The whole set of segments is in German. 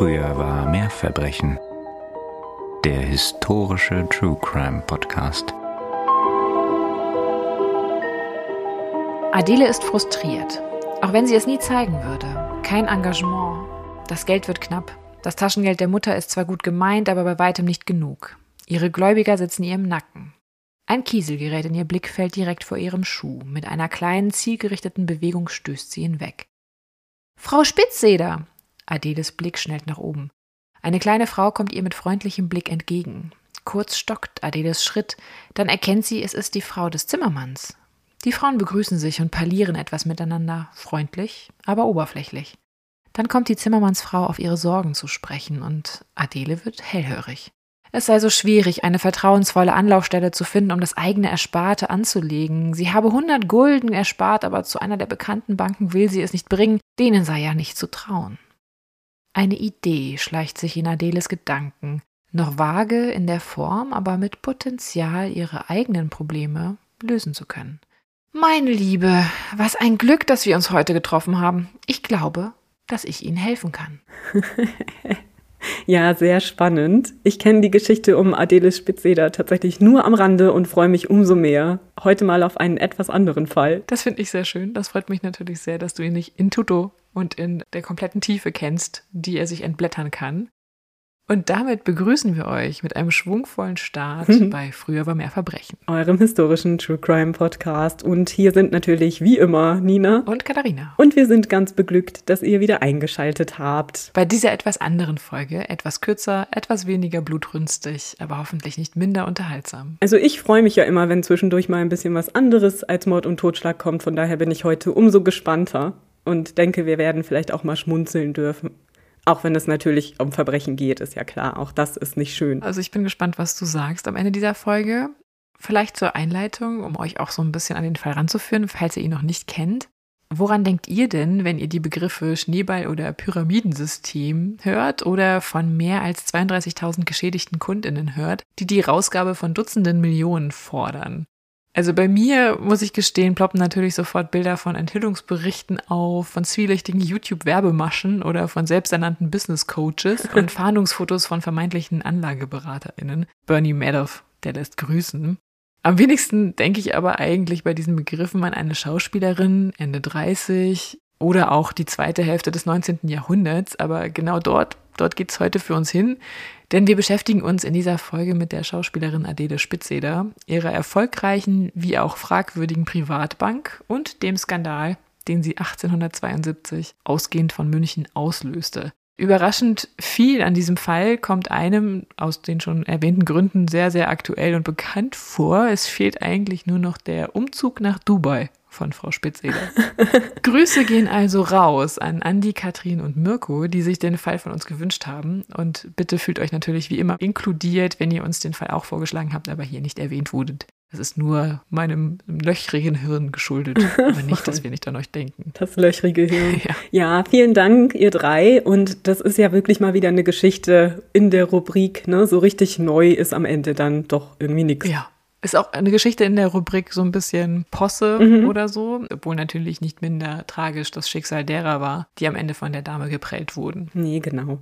Früher war mehr Verbrechen. Der historische True Crime Podcast. Adele ist frustriert, auch wenn sie es nie zeigen würde. Kein Engagement. Das Geld wird knapp. Das Taschengeld der Mutter ist zwar gut gemeint, aber bei weitem nicht genug. Ihre Gläubiger sitzen ihr im Nacken. Ein Kiesel gerät in ihr Blickfeld direkt vor ihrem Schuh. Mit einer kleinen, zielgerichteten Bewegung stößt sie ihn weg. Frau Spitzseder! Adeles Blick schnellt nach oben. Eine kleine Frau kommt ihr mit freundlichem Blick entgegen. Kurz stockt Adeles Schritt, dann erkennt sie, es ist die Frau des Zimmermanns. Die Frauen begrüßen sich und parlieren etwas miteinander, freundlich, aber oberflächlich. Dann kommt die Zimmermannsfrau auf ihre Sorgen zu sprechen und Adele wird hellhörig. Es sei so schwierig, eine vertrauensvolle Anlaufstelle zu finden, um das eigene Ersparte anzulegen. Sie habe hundert Gulden erspart, aber zu einer der bekannten Banken will sie es nicht bringen, denen sei ja nicht zu trauen. Eine Idee schleicht sich in Adeles Gedanken, noch vage in der Form, aber mit Potenzial, ihre eigenen Probleme lösen zu können. Meine Liebe, was ein Glück, dass wir uns heute getroffen haben. Ich glaube, dass ich Ihnen helfen kann. Ja, sehr spannend. Ich kenne die Geschichte um Adele Spitzeder tatsächlich nur am Rande und freue mich umso mehr heute mal auf einen etwas anderen Fall. Das finde ich sehr schön. Das freut mich natürlich sehr, dass du ihn nicht in Tuto und in der kompletten Tiefe kennst, die er sich entblättern kann. Und damit begrüßen wir euch mit einem schwungvollen Start bei Früher war mehr Verbrechen. Eurem historischen True Crime Podcast. Und hier sind natürlich wie immer Nina und Katharina. Und wir sind ganz beglückt, dass ihr wieder eingeschaltet habt. Bei dieser etwas anderen Folge, etwas kürzer, etwas weniger blutrünstig, aber hoffentlich nicht minder unterhaltsam. Also ich freue mich ja immer, wenn zwischendurch mal ein bisschen was anderes als Mord und Totschlag kommt. Von daher bin ich heute umso gespannter und denke, wir werden vielleicht auch mal schmunzeln dürfen. Auch wenn es natürlich um Verbrechen geht, ist ja klar. Auch das ist nicht schön. Also ich bin gespannt, was du sagst am Ende dieser Folge. Vielleicht zur Einleitung, um euch auch so ein bisschen an den Fall ranzuführen, falls ihr ihn noch nicht kennt. Woran denkt ihr denn, wenn ihr die Begriffe Schneeball- oder Pyramidensystem hört oder von mehr als 32.000 geschädigten Kundinnen hört, die die Rausgabe von Dutzenden Millionen fordern? Also bei mir, muss ich gestehen, ploppen natürlich sofort Bilder von Enthüllungsberichten auf, von zwielichtigen YouTube-Werbemaschen oder von selbsternannten Business-Coaches und Fahndungsfotos von vermeintlichen AnlageberaterInnen. Bernie Madoff, der lässt grüßen. Am wenigsten denke ich aber eigentlich bei diesen Begriffen an eine Schauspielerin, Ende 30 oder auch die zweite Hälfte des 19. Jahrhunderts, aber genau dort, dort geht's heute für uns hin. Denn wir beschäftigen uns in dieser Folge mit der Schauspielerin Adele Spitzeder, ihrer erfolgreichen wie auch fragwürdigen Privatbank und dem Skandal, den sie 1872 ausgehend von München auslöste. Überraschend viel an diesem Fall kommt einem aus den schon erwähnten Gründen sehr, sehr aktuell und bekannt vor. Es fehlt eigentlich nur noch der Umzug nach Dubai von Frau Spitzeder. Grüße gehen also raus an Andi, Katrin und Mirko, die sich den Fall von uns gewünscht haben. Und bitte fühlt euch natürlich wie immer inkludiert, wenn ihr uns den Fall auch vorgeschlagen habt, aber hier nicht erwähnt wurdet. Das ist nur meinem löchrigen Hirn geschuldet, aber nicht, dass wir nicht an euch denken. Das löchrige Hirn. Ja. ja. vielen Dank, ihr drei. Und das ist ja wirklich mal wieder eine Geschichte in der Rubrik. Ne? So richtig neu ist am Ende dann doch irgendwie nichts. Ja. Ist auch eine Geschichte in der Rubrik so ein bisschen Posse mhm. oder so, obwohl natürlich nicht minder tragisch das Schicksal derer war, die am Ende von der Dame geprellt wurden. Nee, genau.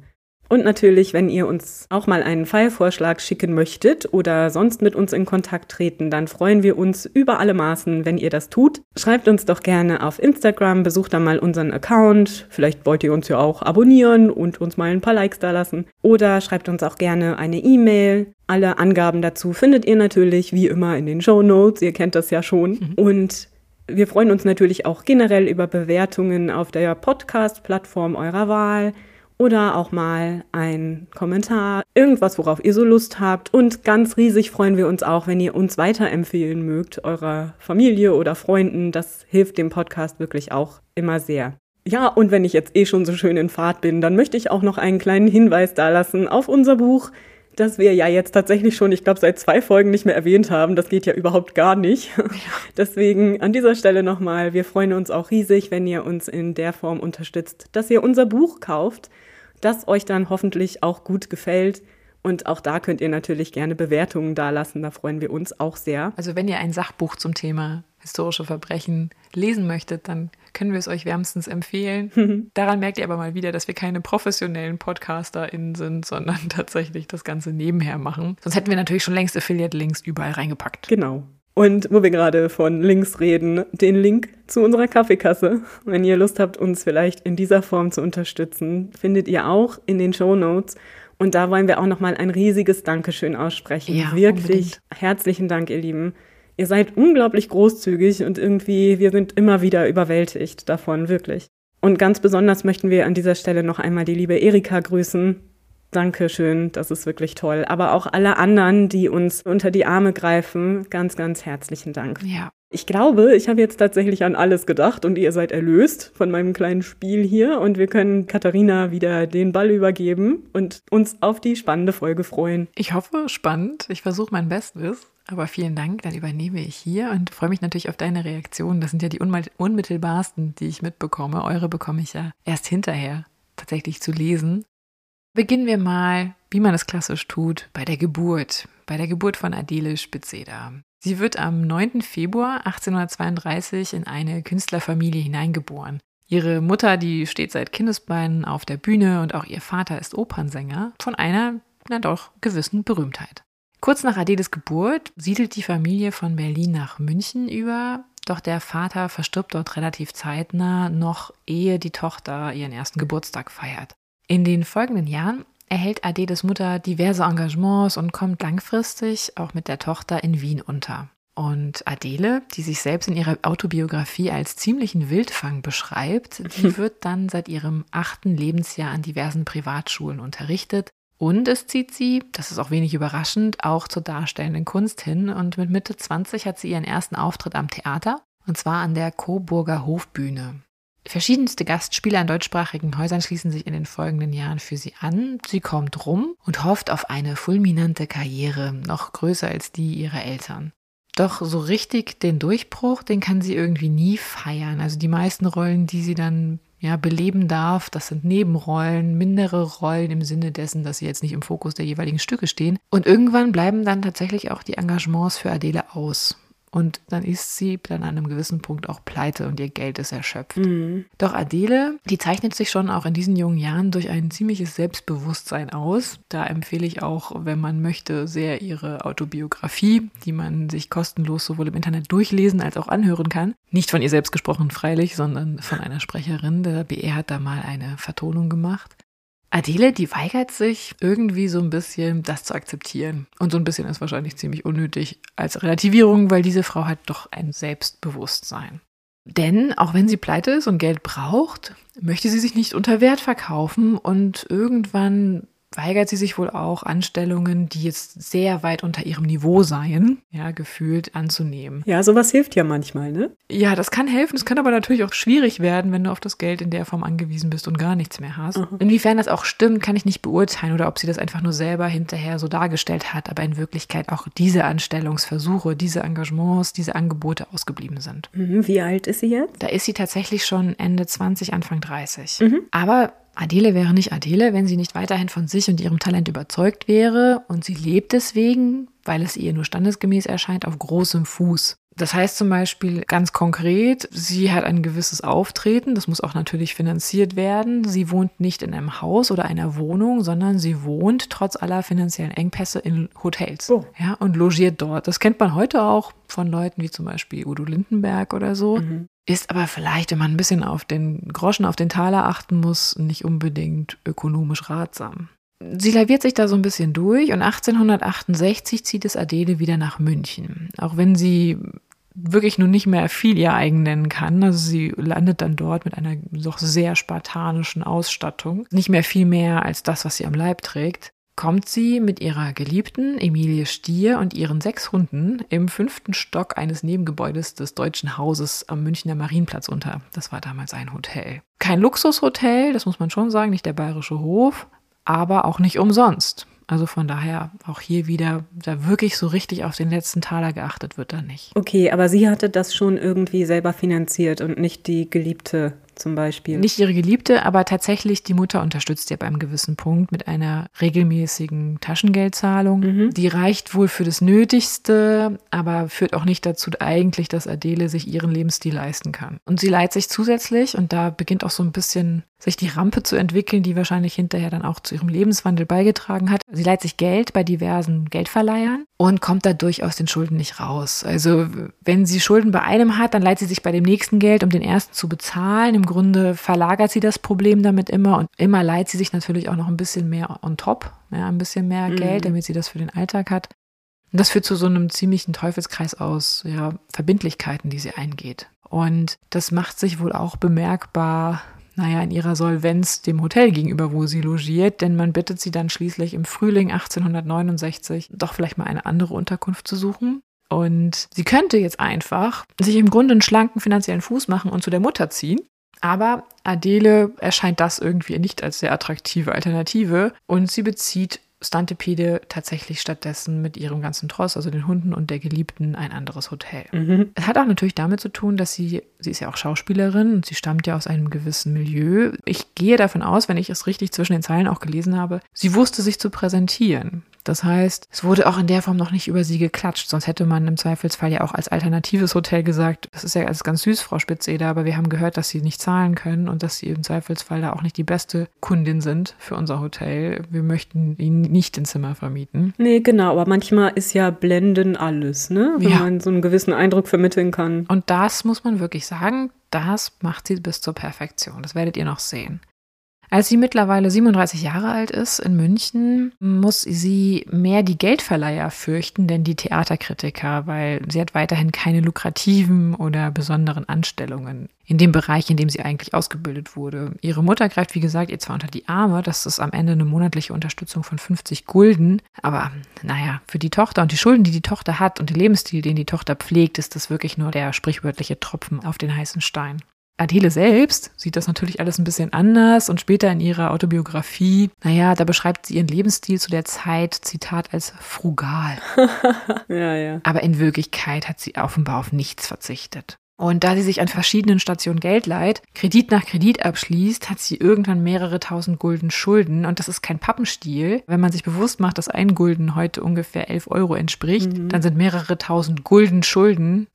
Und natürlich, wenn ihr uns auch mal einen Fallvorschlag schicken möchtet oder sonst mit uns in Kontakt treten, dann freuen wir uns über alle Maßen, wenn ihr das tut. Schreibt uns doch gerne auf Instagram, besucht da mal unseren Account. Vielleicht wollt ihr uns ja auch abonnieren und uns mal ein paar Likes da lassen. Oder schreibt uns auch gerne eine E-Mail. Alle Angaben dazu findet ihr natürlich wie immer in den Show Notes. Ihr kennt das ja schon. Mhm. Und wir freuen uns natürlich auch generell über Bewertungen auf der Podcast-Plattform eurer Wahl oder auch mal ein Kommentar, irgendwas, worauf ihr so Lust habt. Und ganz riesig freuen wir uns auch, wenn ihr uns weiterempfehlen mögt, eurer Familie oder Freunden. Das hilft dem Podcast wirklich auch immer sehr. Ja, und wenn ich jetzt eh schon so schön in Fahrt bin, dann möchte ich auch noch einen kleinen Hinweis dalassen auf unser Buch, das wir ja jetzt tatsächlich schon, ich glaube, seit zwei Folgen nicht mehr erwähnt haben. Das geht ja überhaupt gar nicht. Deswegen an dieser Stelle nochmal, wir freuen uns auch riesig, wenn ihr uns in der Form unterstützt, dass ihr unser Buch kauft das euch dann hoffentlich auch gut gefällt. Und auch da könnt ihr natürlich gerne Bewertungen dalassen. Da freuen wir uns auch sehr. Also wenn ihr ein Sachbuch zum Thema historische Verbrechen lesen möchtet, dann können wir es euch wärmstens empfehlen. Daran merkt ihr aber mal wieder, dass wir keine professionellen PodcasterInnen sind, sondern tatsächlich das Ganze nebenher machen. Sonst hätten wir natürlich schon längst Affiliate-Links überall reingepackt. Genau. Und wo wir gerade von Links reden, den Link zu unserer Kaffeekasse. Wenn ihr Lust habt, uns vielleicht in dieser Form zu unterstützen, findet ihr auch in den Show Notes. Und da wollen wir auch nochmal ein riesiges Dankeschön aussprechen. Ja, Wirklich unbedingt. herzlichen Dank, ihr Lieben. Ihr seid unglaublich großzügig und irgendwie, wir sind immer wieder überwältigt davon, wirklich. Und ganz besonders möchten wir an dieser Stelle noch einmal die liebe Erika grüßen. Dankeschön, das ist wirklich toll. Aber auch alle anderen, die uns unter die Arme greifen, ganz, ganz herzlichen Dank. Ja, Ich glaube, ich habe jetzt tatsächlich an alles gedacht und ihr seid erlöst von meinem kleinen Spiel hier und wir können Katharina wieder den Ball übergeben und uns auf die spannende Folge freuen. ich hoffe, spannend. Ich versuche mein Bestes. Aber vielen Dank, dann übernehme ich hier und freue mich natürlich auf deine Reaktionen. Das sind ja die unmittelbarsten, die ich mitbekomme. Eure bekomme ich ja erst hinterher tatsächlich zu lesen. Beginnen wir mal, wie man es klassisch tut, bei der Geburt. Bei der Geburt von Adele Spitzeder. Sie wird am 9. Februar 1832 in eine Künstlerfamilie hineingeboren. Ihre Mutter, die steht seit Kindesbeinen auf der Bühne und auch ihr Vater ist Opernsänger von einer, na doch, gewissen Berühmtheit. Kurz nach Adeles Geburt siedelt die Familie von Berlin nach München über, doch der Vater verstirbt dort relativ zeitnah, noch ehe die Tochter ihren ersten Geburtstag feiert. In den folgenden Jahren erhält Adeles Mutter diverse Engagements und kommt langfristig auch mit der Tochter in Wien unter. Und Adele, die sich selbst in ihrer Autobiografie als ziemlichen Wildfang beschreibt, die wird dann seit ihrem achten Lebensjahr an diversen Privatschulen unterrichtet. Und es zieht sie, das ist auch wenig überraschend, auch zur darstellenden Kunst hin. Und mit Mitte 20 hat sie ihren ersten Auftritt am Theater, und zwar an der Coburger Hofbühne. Verschiedenste Gastspiele an deutschsprachigen Häusern schließen sich in den folgenden Jahren für sie an. Sie kommt rum und hofft auf eine fulminante Karriere, noch größer als die ihrer Eltern. Doch so richtig den Durchbruch, den kann sie irgendwie nie feiern. Also die meisten Rollen, die sie dann ja, beleben darf, das sind Nebenrollen, mindere Rollen im Sinne dessen, dass sie jetzt nicht im Fokus der jeweiligen Stücke stehen. Und irgendwann bleiben dann tatsächlich auch die Engagements für Adele aus. Und dann ist sie dann an einem gewissen Punkt auch pleite und ihr Geld ist erschöpft. Doch Adele, die zeichnet sich schon auch in diesen jungen Jahren durch ein ziemliches Selbstbewusstsein aus. Da empfehle ich auch, wenn man möchte, sehr ihre Autobiografie, die man sich kostenlos sowohl im Internet durchlesen als auch anhören kann. Nicht von ihr selbst gesprochen, freilich, sondern von einer Sprecherin. Der BR hat da mal eine Vertonung gemacht. Adele, die weigert sich irgendwie so ein bisschen, das zu akzeptieren. Und so ein bisschen ist wahrscheinlich ziemlich unnötig als Relativierung, weil diese Frau hat doch ein Selbstbewusstsein. Denn auch wenn sie pleite ist und Geld braucht, möchte sie sich nicht unter Wert verkaufen und irgendwann weigert sie sich wohl auch, Anstellungen, die jetzt sehr weit unter ihrem Niveau seien, ja, gefühlt anzunehmen. Ja, sowas hilft ja manchmal, ne? Ja, das kann helfen. Es kann aber natürlich auch schwierig werden, wenn du auf das Geld in der Form angewiesen bist und gar nichts mehr hast. Inwiefern das auch stimmt, kann ich nicht beurteilen oder ob sie das einfach nur selber hinterher so dargestellt hat, aber in Wirklichkeit auch diese Anstellungsversuche, diese Engagements, diese Angebote ausgeblieben sind. Mhm, Wie alt ist sie jetzt? Da ist sie tatsächlich schon Ende 20, Anfang 30. Aber Adele wäre nicht Adele, wenn sie nicht weiterhin von sich und ihrem Talent überzeugt wäre und sie lebt deswegen, weil es ihr nur standesgemäß erscheint, auf großem Fuß. Das heißt zum Beispiel ganz konkret, sie hat ein gewisses Auftreten, das muss auch natürlich finanziert werden. Sie wohnt nicht in einem Haus oder einer Wohnung, sondern sie wohnt trotz aller finanziellen Engpässe in Hotels Oh. ja, und logiert dort. Das kennt man heute auch von Leuten wie zum Beispiel Udo Lindenberg oder so. Ist aber vielleicht, wenn man ein bisschen auf den Groschen, auf den Taler achten muss, nicht unbedingt ökonomisch ratsam. Sie laviert sich da so ein bisschen durch und 1868 zieht es Adele wieder nach München. Auch wenn sie wirklich nun nicht mehr viel ihr eigen nennen kann. Also sie landet dann dort mit einer doch sehr spartanischen Ausstattung. Nicht mehr viel mehr als das, was sie am Leib trägt. Kommt sie mit ihrer Geliebten Emilie Stier und ihren sechs Hunden im fünften Stock eines Nebengebäudes des Deutschen Hauses am Münchner Marienplatz unter. Das war damals ein Hotel. Kein Luxushotel, das muss man schon sagen, nicht der Bayerische Hof, aber auch nicht umsonst. Also von daher auch hier wieder, da wirklich so richtig auf den letzten Taler geachtet wird da nicht. Okay, aber sie hatte das schon irgendwie selber finanziert und nicht die Geliebte zum Beispiel. Nicht ihre Geliebte, aber tatsächlich die Mutter unterstützt ihr beim gewissen Punkt mit einer regelmäßigen Taschengeldzahlung. Mhm. Die reicht wohl für das Nötigste, aber führt auch nicht dazu eigentlich, dass Adele sich ihren Lebensstil leisten kann. Und sie leiht sich zusätzlich, und da beginnt auch so ein bisschen sich die Rampe zu entwickeln, die wahrscheinlich hinterher dann auch zu ihrem Lebenswandel beigetragen hat. Sie leiht sich Geld bei diversen Geldverleihern und kommt dadurch aus den Schulden nicht raus. Also wenn sie Schulden bei einem hat, dann leiht sie sich bei dem nächsten Geld, um den ersten zu bezahlen. Im Grunde verlagert sie das Problem damit immer und immer leiht sie sich natürlich auch noch ein bisschen mehr on top, ja, ein bisschen mehr Mhm. Geld, damit sie das für den Alltag hat. Und das führt zu so einem ziemlichen Teufelskreis aus ja, Verbindlichkeiten, die sie eingeht. Und das macht sich wohl auch bemerkbar, naja, in ihrer Solvenz dem Hotel gegenüber, wo sie logiert, denn man bittet sie dann schließlich im Frühling 1869 doch vielleicht mal eine andere Unterkunft zu suchen. Und sie könnte jetzt einfach sich im Grunde einen schlanken finanziellen Fuß machen und zu der Mutter ziehen. Aber Adele erscheint das irgendwie nicht als sehr attraktive Alternative und sie bezieht Stantepede tatsächlich stattdessen mit ihrem ganzen Tross, also den Hunden und der Geliebten, ein anderes Hotel. Mhm. Es hat auch natürlich damit zu tun, dass sie, sie ist ja auch Schauspielerin und sie stammt ja aus einem gewissen Milieu. Ich gehe davon aus, wenn ich es richtig zwischen den Zeilen auch gelesen habe, sie wusste sich zu präsentieren. Das heißt, es wurde auch in der Form noch nicht über sie geklatscht, sonst hätte man im Zweifelsfall ja auch als alternatives Hotel gesagt, das ist ja alles ganz süß, Frau Spitzeder, aber wir haben gehört, dass sie nicht zahlen können und dass sie im Zweifelsfall da auch nicht die beste Kundin sind für unser Hotel. Wir möchten ihnen nicht ein Zimmer vermieten. Nee, genau, aber manchmal ist ja Blenden alles, ne? Wenn Ja. man so einen gewissen Eindruck vermitteln kann. Und das muss man wirklich sagen, das macht sie bis zur Perfektion. Das werdet ihr noch sehen. Als sie mittlerweile 37 Jahre alt ist in München, muss sie mehr die Geldverleiher fürchten, denn die Theaterkritiker, weil sie hat weiterhin keine lukrativen oder besonderen Anstellungen in dem Bereich, in dem sie eigentlich ausgebildet wurde. Ihre Mutter greift, wie gesagt, ihr zwar unter die Arme, das ist am Ende eine monatliche Unterstützung von 50 Gulden, aber naja, für die Tochter und die Schulden, die die Tochter hat und den Lebensstil, den die Tochter pflegt, ist das wirklich nur der sprichwörtliche Tropfen auf den heißen Stein. Adele selbst sieht das natürlich alles ein bisschen anders und später in ihrer Autobiografie, naja, da beschreibt sie ihren Lebensstil zu der Zeit, Zitat, als frugal. Ja, ja. Aber in Wirklichkeit hat sie offenbar auf nichts verzichtet. Und da sie sich an verschiedenen Stationen Geld leiht, Kredit nach Kredit abschließt, hat sie irgendwann mehrere tausend Gulden Schulden. Und das ist kein Pappenstiel. Wenn man sich bewusst macht, dass ein Gulden heute ungefähr 11 Euro entspricht, dann sind mehrere tausend Gulden Schulden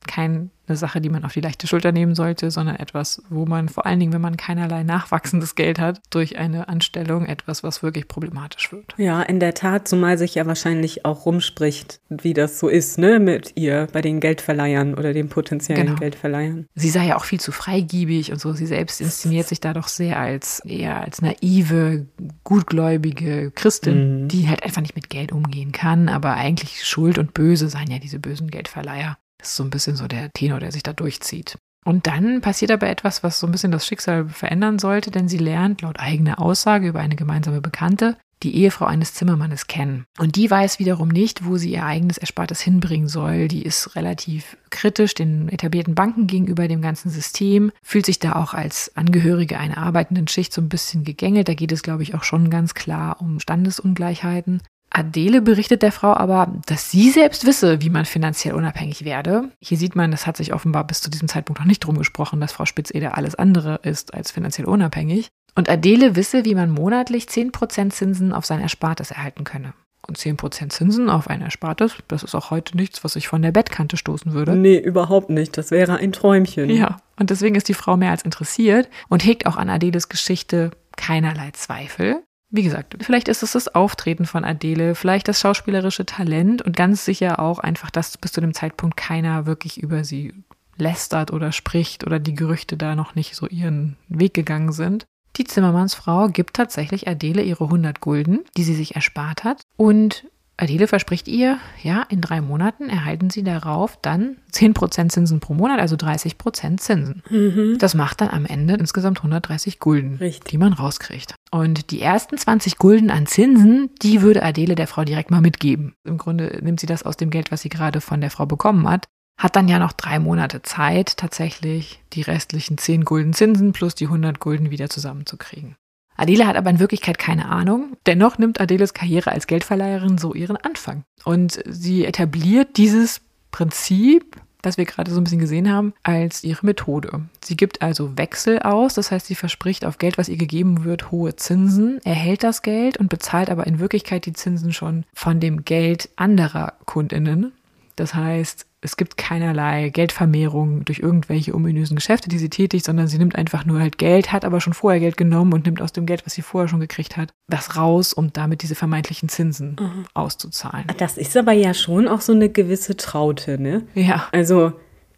keine Sache, die man auf die leichte Schulter nehmen sollte, sondern etwas, wo man vor allen Dingen, wenn man keinerlei nachwachsendes Geld hat, durch eine Anstellung etwas, was wirklich problematisch wird. Ja, in der Tat, zumal sich ja wahrscheinlich auch rumspricht, wie das so ist, ne, mit ihr bei den Geldverleihern oder den potenziellen Genau. Geldverleihern. Sie sei ja auch viel zu freigiebig und so. Sie selbst inszeniert sich da doch sehr als eher als naive, gutgläubige Christin, die halt einfach nicht mit Geld umgehen kann. Aber eigentlich Schuld und Böse seien ja diese bösen Geldverleiher. Das ist so ein bisschen so der Tenor, der sich da durchzieht. Und dann passiert aber etwas, was so ein bisschen das Schicksal verändern sollte, denn sie lernt laut eigener Aussage über eine gemeinsame Bekannte die Ehefrau eines Zimmermannes kennen. Und die weiß wiederum nicht, wo sie ihr eigenes Erspartes hinbringen soll. Die ist relativ kritisch den etablierten Banken gegenüber dem ganzen System, fühlt sich da auch als Angehörige einer arbeitenden Schicht so ein bisschen gegängelt. Da geht es, glaube ich, auch schon ganz klar um Standesungleichheiten. Adele berichtet der Frau aber, dass sie selbst wisse, wie man finanziell unabhängig werde. Hier sieht man, das hat sich offenbar bis zu diesem Zeitpunkt noch nicht drum gesprochen, dass Frau Spitzeder alles andere ist als finanziell unabhängig. Und Adele wisse, wie man monatlich 10% Zinsen auf sein Erspartes erhalten könne. Und 10% Zinsen auf ein Erspartes, das ist auch heute nichts, was ich von der Bettkante stoßen würde. Nee, überhaupt nicht. Das wäre ein Träumchen. Ja, und deswegen ist die Frau mehr als interessiert und hegt auch an Adeles Geschichte keinerlei Zweifel. Wie gesagt, vielleicht ist es das Auftreten von Adele, vielleicht das schauspielerische Talent und ganz sicher auch einfach, dass bis zu dem Zeitpunkt keiner wirklich über sie lästert oder spricht oder die Gerüchte da noch nicht so ihren Weg gegangen sind. Die Zimmermannsfrau gibt tatsächlich Adele ihre 100 Gulden, die sie sich erspart hat. Und Adele verspricht ihr, ja, in drei Monaten erhalten sie darauf dann 10% Zinsen pro Monat, also 30% Zinsen. Das macht dann am Ende insgesamt 130 Gulden, Richtig. die man rauskriegt. Und die ersten 20 Gulden an Zinsen, die würde Adele der Frau direkt mal mitgeben. Im Grunde nimmt sie das aus dem Geld, was sie gerade von der Frau bekommen hat hat dann ja noch drei Monate Zeit, tatsächlich die restlichen 10 Gulden Zinsen plus die 100 Gulden wieder zusammenzukriegen. Adele hat aber in Wirklichkeit keine Ahnung. Dennoch nimmt Adeles Karriere als Geldverleiherin so ihren Anfang. Und sie etabliert dieses Prinzip was wir gerade so ein bisschen gesehen haben, als ihre Methode. Sie gibt also Wechsel aus, das heißt, sie verspricht auf Geld, was ihr gegeben wird, hohe Zinsen, erhält das Geld und bezahlt aber in Wirklichkeit die Zinsen schon von dem Geld anderer Kundinnen. Das heißt, es gibt keinerlei Geldvermehrung durch irgendwelche ominösen Geschäfte, die sie tätigt, sondern sie nimmt einfach nur halt Geld, hat aber schon vorher Geld genommen und nimmt aus dem Geld, was sie vorher schon gekriegt hat, was raus, um damit diese vermeintlichen Zinsen mhm. auszuzahlen. Das ist aber ja schon auch so eine gewisse Traute, ne? Ja. Also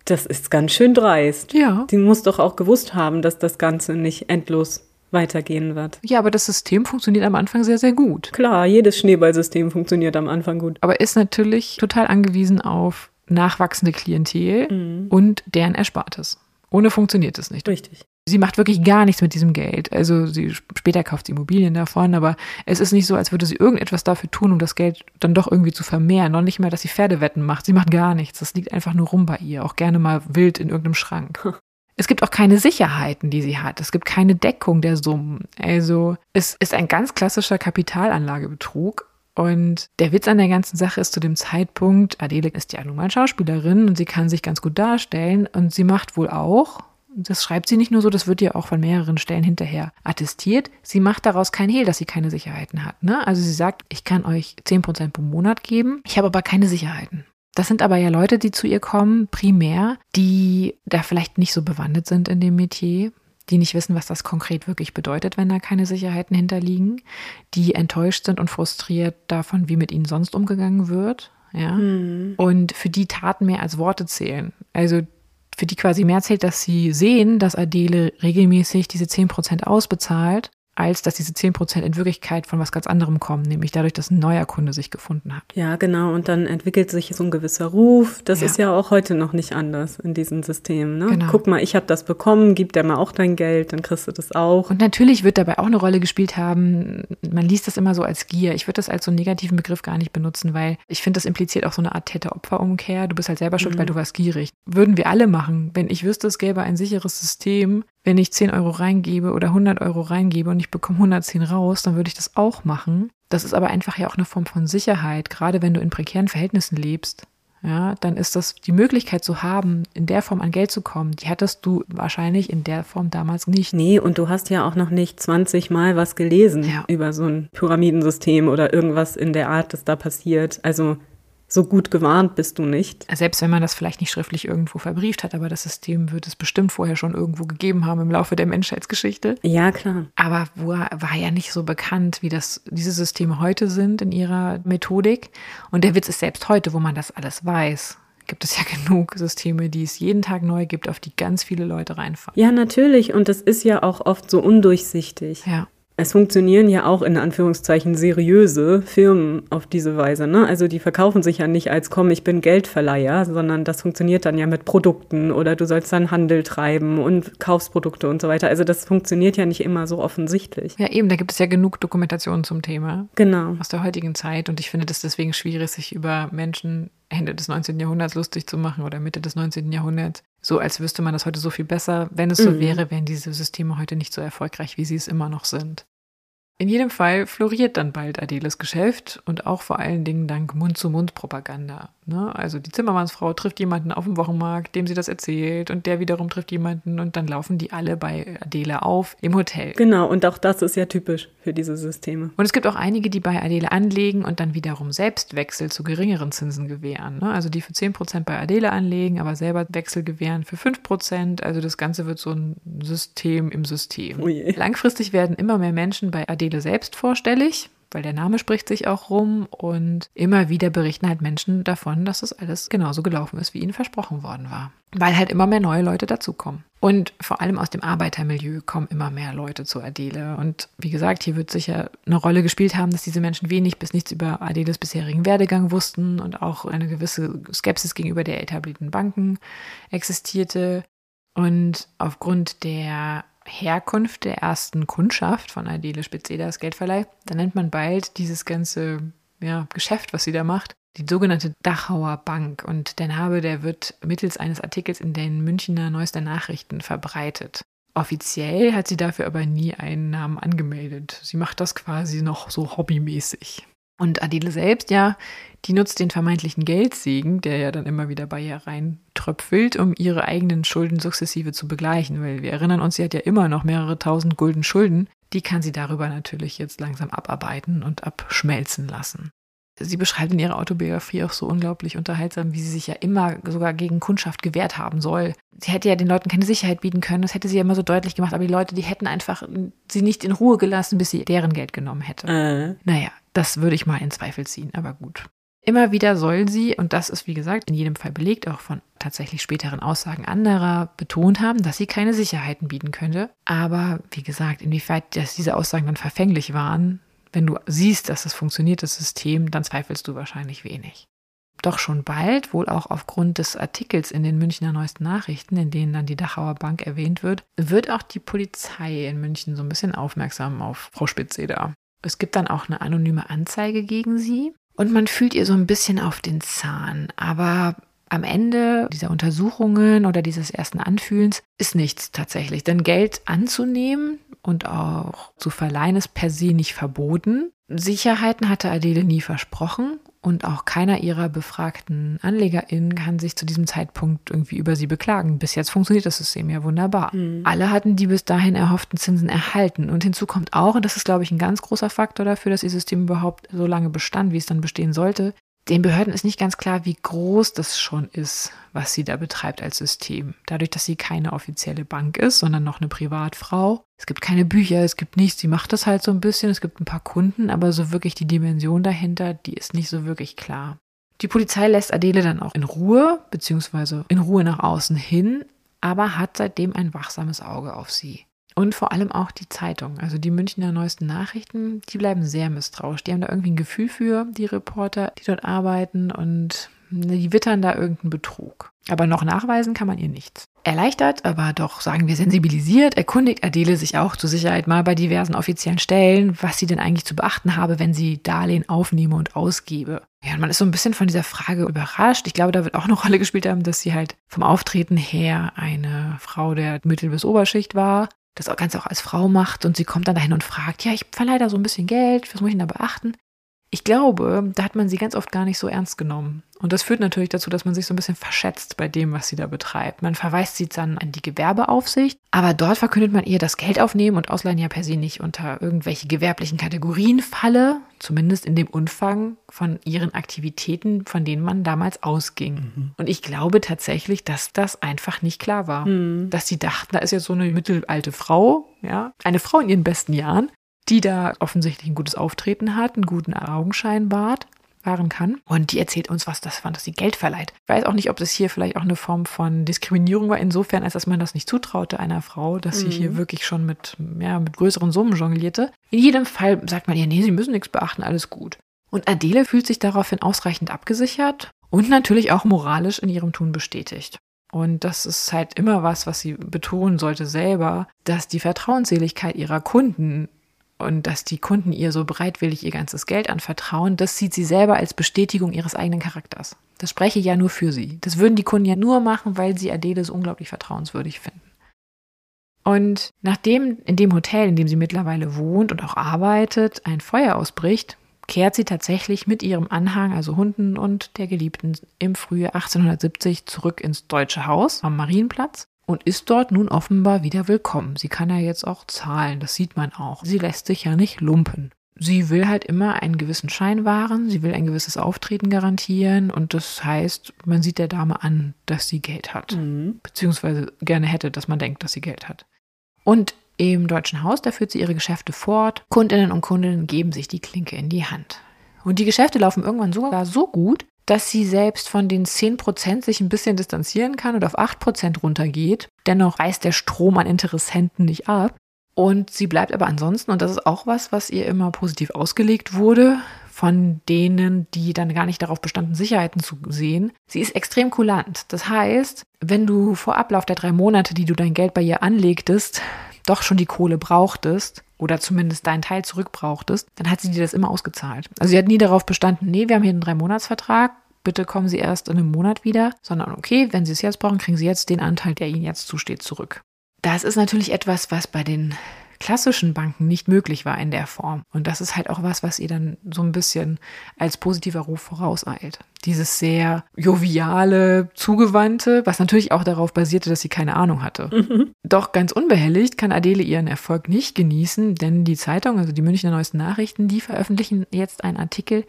das ist ganz schön dreist. Ja. Sie muss doch auch gewusst haben, dass das Ganze nicht endlos weitergehen wird. Ja, aber das System funktioniert am Anfang sehr, sehr gut. Klar, jedes Schneeballsystem funktioniert am Anfang gut. Aber ist natürlich total angewiesen auf nachwachsende Klientel mhm. und deren Erspartes. Ohne funktioniert es nicht. Richtig. Sie macht wirklich gar nichts mit diesem Geld. Also sie später kauft sie Immobilien davon, aber es ist nicht so, als würde sie irgendetwas dafür tun, um das Geld dann doch irgendwie zu vermehren. Noch nicht mal, dass sie Pferdewetten macht. Sie macht gar nichts. Das liegt einfach nur rum bei ihr. Auch gerne mal wild in irgendeinem Schrank. Es gibt auch keine Sicherheiten, die sie hat. Es gibt keine Deckung der Summen. Also es ist ein ganz klassischer Kapitalanlagebetrug und der Witz an der ganzen Sache ist zu dem Zeitpunkt, Adele ist ja nun mal Schauspielerin und sie kann sich ganz gut darstellen und sie macht wohl auch, das schreibt sie nicht nur so, das wird ihr auch von mehreren Stellen hinterher attestiert, sie macht daraus kein Hehl, dass sie keine Sicherheiten hat. Ne? Also sie sagt, ich kann euch 10% pro Monat geben, ich habe aber keine Sicherheiten. Das sind aber ja Leute, die zu ihr kommen, primär, die da vielleicht nicht so bewandert sind in dem Metier, die nicht wissen, was das konkret wirklich bedeutet, wenn da keine Sicherheiten hinterliegen, die enttäuscht sind und frustriert davon, wie mit ihnen sonst umgegangen wird, ja, mhm. und für die Taten mehr als Worte zählen. Also für die quasi mehr zählt, dass sie sehen, dass Adele regelmäßig diese 10% ausbezahlt als dass diese 10% in Wirklichkeit von was ganz anderem kommen, nämlich dadurch, dass ein neuer Kunde sich gefunden hat. Ja, genau. Und dann entwickelt sich so ein gewisser Ruf. Das ja. ist ja auch heute noch nicht anders in diesem System. Ne? Genau. Guck mal, ich habe das bekommen, gib dir mal auch dein Geld, dann kriegst du das auch. Und natürlich wird dabei auch eine Rolle gespielt haben, man liest das immer so als Gier. Ich würde das als so einen negativen Begriff gar nicht benutzen, weil ich finde, das impliziert auch so eine Art Täter-Opfer-Umkehr. Du bist halt selber schuld, mhm. weil du warst gierig. Würden wir alle machen. Wenn ich wüsste, es gäbe ein sicheres System, wenn ich 10 Euro reingebe oder 100 Euro reingebe und ich bekomme 110 raus, dann würde ich das auch machen. Das ist aber einfach ja auch eine Form von Sicherheit, gerade wenn du in prekären Verhältnissen lebst. Ja, dann ist das die Möglichkeit zu haben, in der Form an Geld zu kommen. Die hattest du wahrscheinlich in der Form damals nicht. Nee, und du hast ja auch noch nicht 20 Mal was gelesen ja. über so ein Pyramidensystem oder irgendwas in der Art, das da passiert. Also so gut gewarnt bist du nicht. Selbst wenn man das vielleicht nicht schriftlich irgendwo verbrieft hat, aber das System wird es bestimmt vorher schon irgendwo gegeben haben im Laufe der Menschheitsgeschichte. Ja, klar. Aber war ja nicht so bekannt, wie das diese Systeme heute sind in ihrer Methodik. Und der Witz ist selbst heute, wo man das alles weiß gibt es ja genug Systeme, die es jeden Tag neu gibt, auf die ganz viele Leute reinfallen. Ja, natürlich. Und das ist ja auch oft so undurchsichtig. Ja es funktionieren ja auch in Anführungszeichen seriöse Firmen auf diese Weise. Ne? Also die verkaufen sich ja nicht als komm, ich bin Geldverleiher, sondern das funktioniert dann ja mit Produkten oder du sollst dann Handel treiben und kaufst Produkte und so weiter. Also das funktioniert ja nicht immer so offensichtlich. Ja, eben, da gibt es ja genug Dokumentationen zum Thema. Genau. Aus der heutigen Zeit und ich finde das deswegen schwierig, sich über Menschen Ende des 19. Jahrhunderts lustig zu machen oder Mitte des 19. Jahrhunderts. So als wüsste man das heute so viel besser. Wenn es so mhm. wäre, wären diese Systeme heute nicht so erfolgreich, wie sie es immer noch sind. In jedem Fall floriert dann bald Adeles Geschäft und auch vor allen Dingen dank Mund-zu-Mund-Propaganda. Ne? Also die Zimmermannsfrau trifft jemanden auf dem Wochenmarkt, dem sie das erzählt und der wiederum trifft jemanden und dann laufen die alle bei Adele auf im Hotel. Genau, und auch das ist ja typisch für diese Systeme. Und es gibt auch einige, die bei Adele anlegen und dann wiederum selbst Wechsel zu geringeren Zinsen gewähren. Ne? Also die für 10% bei Adele anlegen, aber selber Wechsel gewähren für 5%. Also das Ganze wird so ein System im System. Oh Langfristig werden immer mehr Menschen bei Adele selbst vorstellig weil der Name spricht sich auch rum und immer wieder berichten halt Menschen davon, dass das alles genauso gelaufen ist, wie ihnen versprochen worden war. Weil halt immer mehr neue Leute dazukommen. Und vor allem aus dem Arbeitermilieu kommen immer mehr Leute zu Adele. Und wie gesagt, hier wird sicher eine Rolle gespielt haben, dass diese Menschen wenig bis nichts über Adeles bisherigen Werdegang wussten und auch eine gewisse Skepsis gegenüber der etablierten Banken existierte. Und aufgrund der Herkunft der ersten Kundschaft von Adele Spitzeder, das Geldverleih, dann nennt man bald dieses ganze ja, Geschäft, was sie da macht, die sogenannte Dachauer Bank. Und der Name, der wird mittels eines Artikels in den Münchner Neuester Nachrichten verbreitet. Offiziell hat sie dafür aber nie einen Namen angemeldet. Sie macht das quasi noch so hobbymäßig. Und Adele selbst, ja, die nutzt den vermeintlichen Geldsegen, der ja dann immer wieder bei ihr reintröpfelt, um ihre eigenen Schulden sukzessive zu begleichen. Weil wir erinnern uns, sie hat ja immer noch mehrere tausend Gulden Schulden. Die kann sie darüber natürlich jetzt langsam abarbeiten und abschmelzen lassen. Sie beschreibt in ihrer Autobiografie auch so unglaublich unterhaltsam, wie sie sich ja immer sogar gegen Kundschaft gewehrt haben soll. Sie hätte ja den Leuten keine Sicherheit bieten können, das hätte sie ja immer so deutlich gemacht, aber die Leute, die hätten einfach sie nicht in Ruhe gelassen, bis sie deren Geld genommen hätte. Äh. Naja, das würde ich mal in Zweifel ziehen, aber gut. Immer wieder soll sie, und das ist wie gesagt in jedem Fall belegt, auch von tatsächlich späteren Aussagen anderer, betont haben, dass sie keine Sicherheiten bieten könnte. Aber wie gesagt, inwieweit diese Aussagen dann verfänglich waren, wenn du siehst, dass es funktioniert, das System, dann zweifelst du wahrscheinlich wenig. Doch schon bald, wohl auch aufgrund des Artikels in den Münchner Neuesten Nachrichten, in denen dann die Dachauer Bank erwähnt wird, wird auch die Polizei in München so ein bisschen aufmerksam auf Frau Spitzeder. Es gibt dann auch eine anonyme Anzeige gegen sie und man fühlt ihr so ein bisschen auf den Zahn. Aber am Ende dieser Untersuchungen oder dieses ersten Anfühlens ist nichts tatsächlich. Denn Geld anzunehmen und auch zu verleihen ist per se nicht verboten. Sicherheiten hatte Adele nie versprochen und auch keiner ihrer befragten AnlegerInnen kann sich zu diesem Zeitpunkt irgendwie über sie beklagen. Bis jetzt funktioniert das System ja wunderbar. Mhm. Alle hatten die bis dahin erhofften Zinsen erhalten. Und hinzu kommt auch, und das ist, glaube ich, ein ganz großer Faktor dafür, dass ihr System überhaupt so lange bestand, wie es dann bestehen sollte, den Behörden ist nicht ganz klar, wie groß das schon ist, was sie da betreibt als System. Dadurch, dass sie keine offizielle Bank ist, sondern noch eine Privatfrau. Es gibt keine Bücher, es gibt nichts. Sie macht das halt so ein bisschen. Es gibt ein paar Kunden, aber so wirklich die Dimension dahinter, die ist nicht so wirklich klar. Die Polizei lässt Adele dann auch in Ruhe, beziehungsweise in Ruhe nach außen hin, aber hat seitdem ein wachsames Auge auf sie. Und vor allem auch die Zeitung, also die Münchner Neuesten Nachrichten, die bleiben sehr misstrauisch. Die haben da irgendwie ein Gefühl für, die Reporter, die dort arbeiten und die wittern da irgendeinen Betrug. Aber noch nachweisen kann man ihr nichts. Erleichtert, aber doch sagen wir sensibilisiert, erkundigt Adele sich auch zur Sicherheit mal bei diversen offiziellen Stellen, was sie denn eigentlich zu beachten habe, wenn sie Darlehen aufnehme und ausgebe. Ja, und man ist so ein bisschen von dieser Frage überrascht. Ich glaube, da wird auch eine Rolle gespielt haben, dass sie halt vom Auftreten her eine Frau der Mittel- bis Oberschicht war das Ganze auch als Frau macht und sie kommt dann dahin und fragt, ja, ich verleihe da so ein bisschen Geld, was muss ich denn da beachten? Ich glaube, da hat man sie ganz oft gar nicht so ernst genommen. Und das führt natürlich dazu, dass man sich so ein bisschen verschätzt bei dem, was sie da betreibt. Man verweist sie dann an die Gewerbeaufsicht, aber dort verkündet man ihr, dass Geld aufnehmen und Ausleihen ja per se nicht unter irgendwelche gewerblichen Kategorien falle, zumindest in dem Umfang von ihren Aktivitäten, von denen man damals ausging. Mhm. Und ich glaube tatsächlich, dass das einfach nicht klar war. Mhm. Dass sie dachten, da ist jetzt so eine mittelalte Frau, ja, eine Frau in ihren besten Jahren, die da offensichtlich ein gutes Auftreten hat, einen guten Augenschein wahrt, wahren kann. Und die erzählt uns, was das fand, dass sie Geld verleiht. Ich weiß auch nicht, ob das hier vielleicht auch eine Form von Diskriminierung war, insofern, als dass man das nicht zutraute einer Frau, dass mhm. sie hier wirklich schon mit, ja, mit größeren Summen jonglierte. In jedem Fall sagt man ihr, nee, sie müssen nichts beachten, alles gut. Und Adele fühlt sich daraufhin ausreichend abgesichert und natürlich auch moralisch in ihrem Tun bestätigt. Und das ist halt immer was, was sie betonen sollte selber, dass die Vertrauensseligkeit ihrer Kunden und dass die Kunden ihr so bereitwillig ihr ganzes Geld anvertrauen, das sieht sie selber als Bestätigung ihres eigenen Charakters. Das spreche ja nur für sie. Das würden die Kunden ja nur machen, weil sie Adele so unglaublich vertrauenswürdig finden. Und nachdem in dem Hotel, in dem sie mittlerweile wohnt und auch arbeitet, ein Feuer ausbricht, kehrt sie tatsächlich mit ihrem Anhang, also Hunden und der Geliebten, im Frühjahr 1870 zurück ins Deutsche Haus am Marienplatz und ist dort nun offenbar wieder willkommen. Sie kann ja jetzt auch zahlen, das sieht man auch. Sie lässt sich ja nicht lumpen. Sie will halt immer einen gewissen Schein wahren, sie will ein gewisses Auftreten garantieren und das heißt, man sieht der Dame an, dass sie Geld hat. Mhm. Beziehungsweise gerne hätte, dass man denkt, dass sie Geld hat. Und im Deutschen Haus, da führt sie ihre Geschäfte fort. Kundinnen und Kundinnen geben sich die Klinke in die Hand. Und die Geschäfte laufen irgendwann sogar so gut, dass sie selbst von den 10% sich ein bisschen distanzieren kann und auf 8% runtergeht. Dennoch reißt der Strom an Interessenten nicht ab. Und sie bleibt aber ansonsten, und das ist auch was, was ihr immer positiv ausgelegt wurde, von denen, die dann gar nicht darauf bestanden, Sicherheiten zu sehen. Sie ist extrem kulant. Das heißt, wenn du vor Ablauf der drei Monate, die du dein Geld bei ihr anlegtest, doch schon die Kohle brauchtest oder zumindest deinen Teil zurückbrauchtest, dann hat sie dir das immer ausgezahlt. Also sie hat nie darauf bestanden, nee, wir haben hier einen Drei-Monats-Vertrag, bitte kommen Sie erst in einem Monat wieder, sondern okay, wenn Sie es jetzt brauchen, kriegen Sie jetzt den Anteil, der Ihnen jetzt zusteht, zurück. Das ist natürlich etwas, was bei den klassischen Banken nicht möglich war in der Form. Und das ist halt auch was, was ihr dann so ein bisschen als positiver Ruf vorauseilt. Dieses sehr joviale, zugewandte, was natürlich auch darauf basierte, dass sie keine Ahnung hatte. Mhm. Doch ganz unbehelligt kann Adele ihren Erfolg nicht genießen, denn die Zeitung, also die Münchner Neuesten Nachrichten, die veröffentlichen jetzt einen Artikel,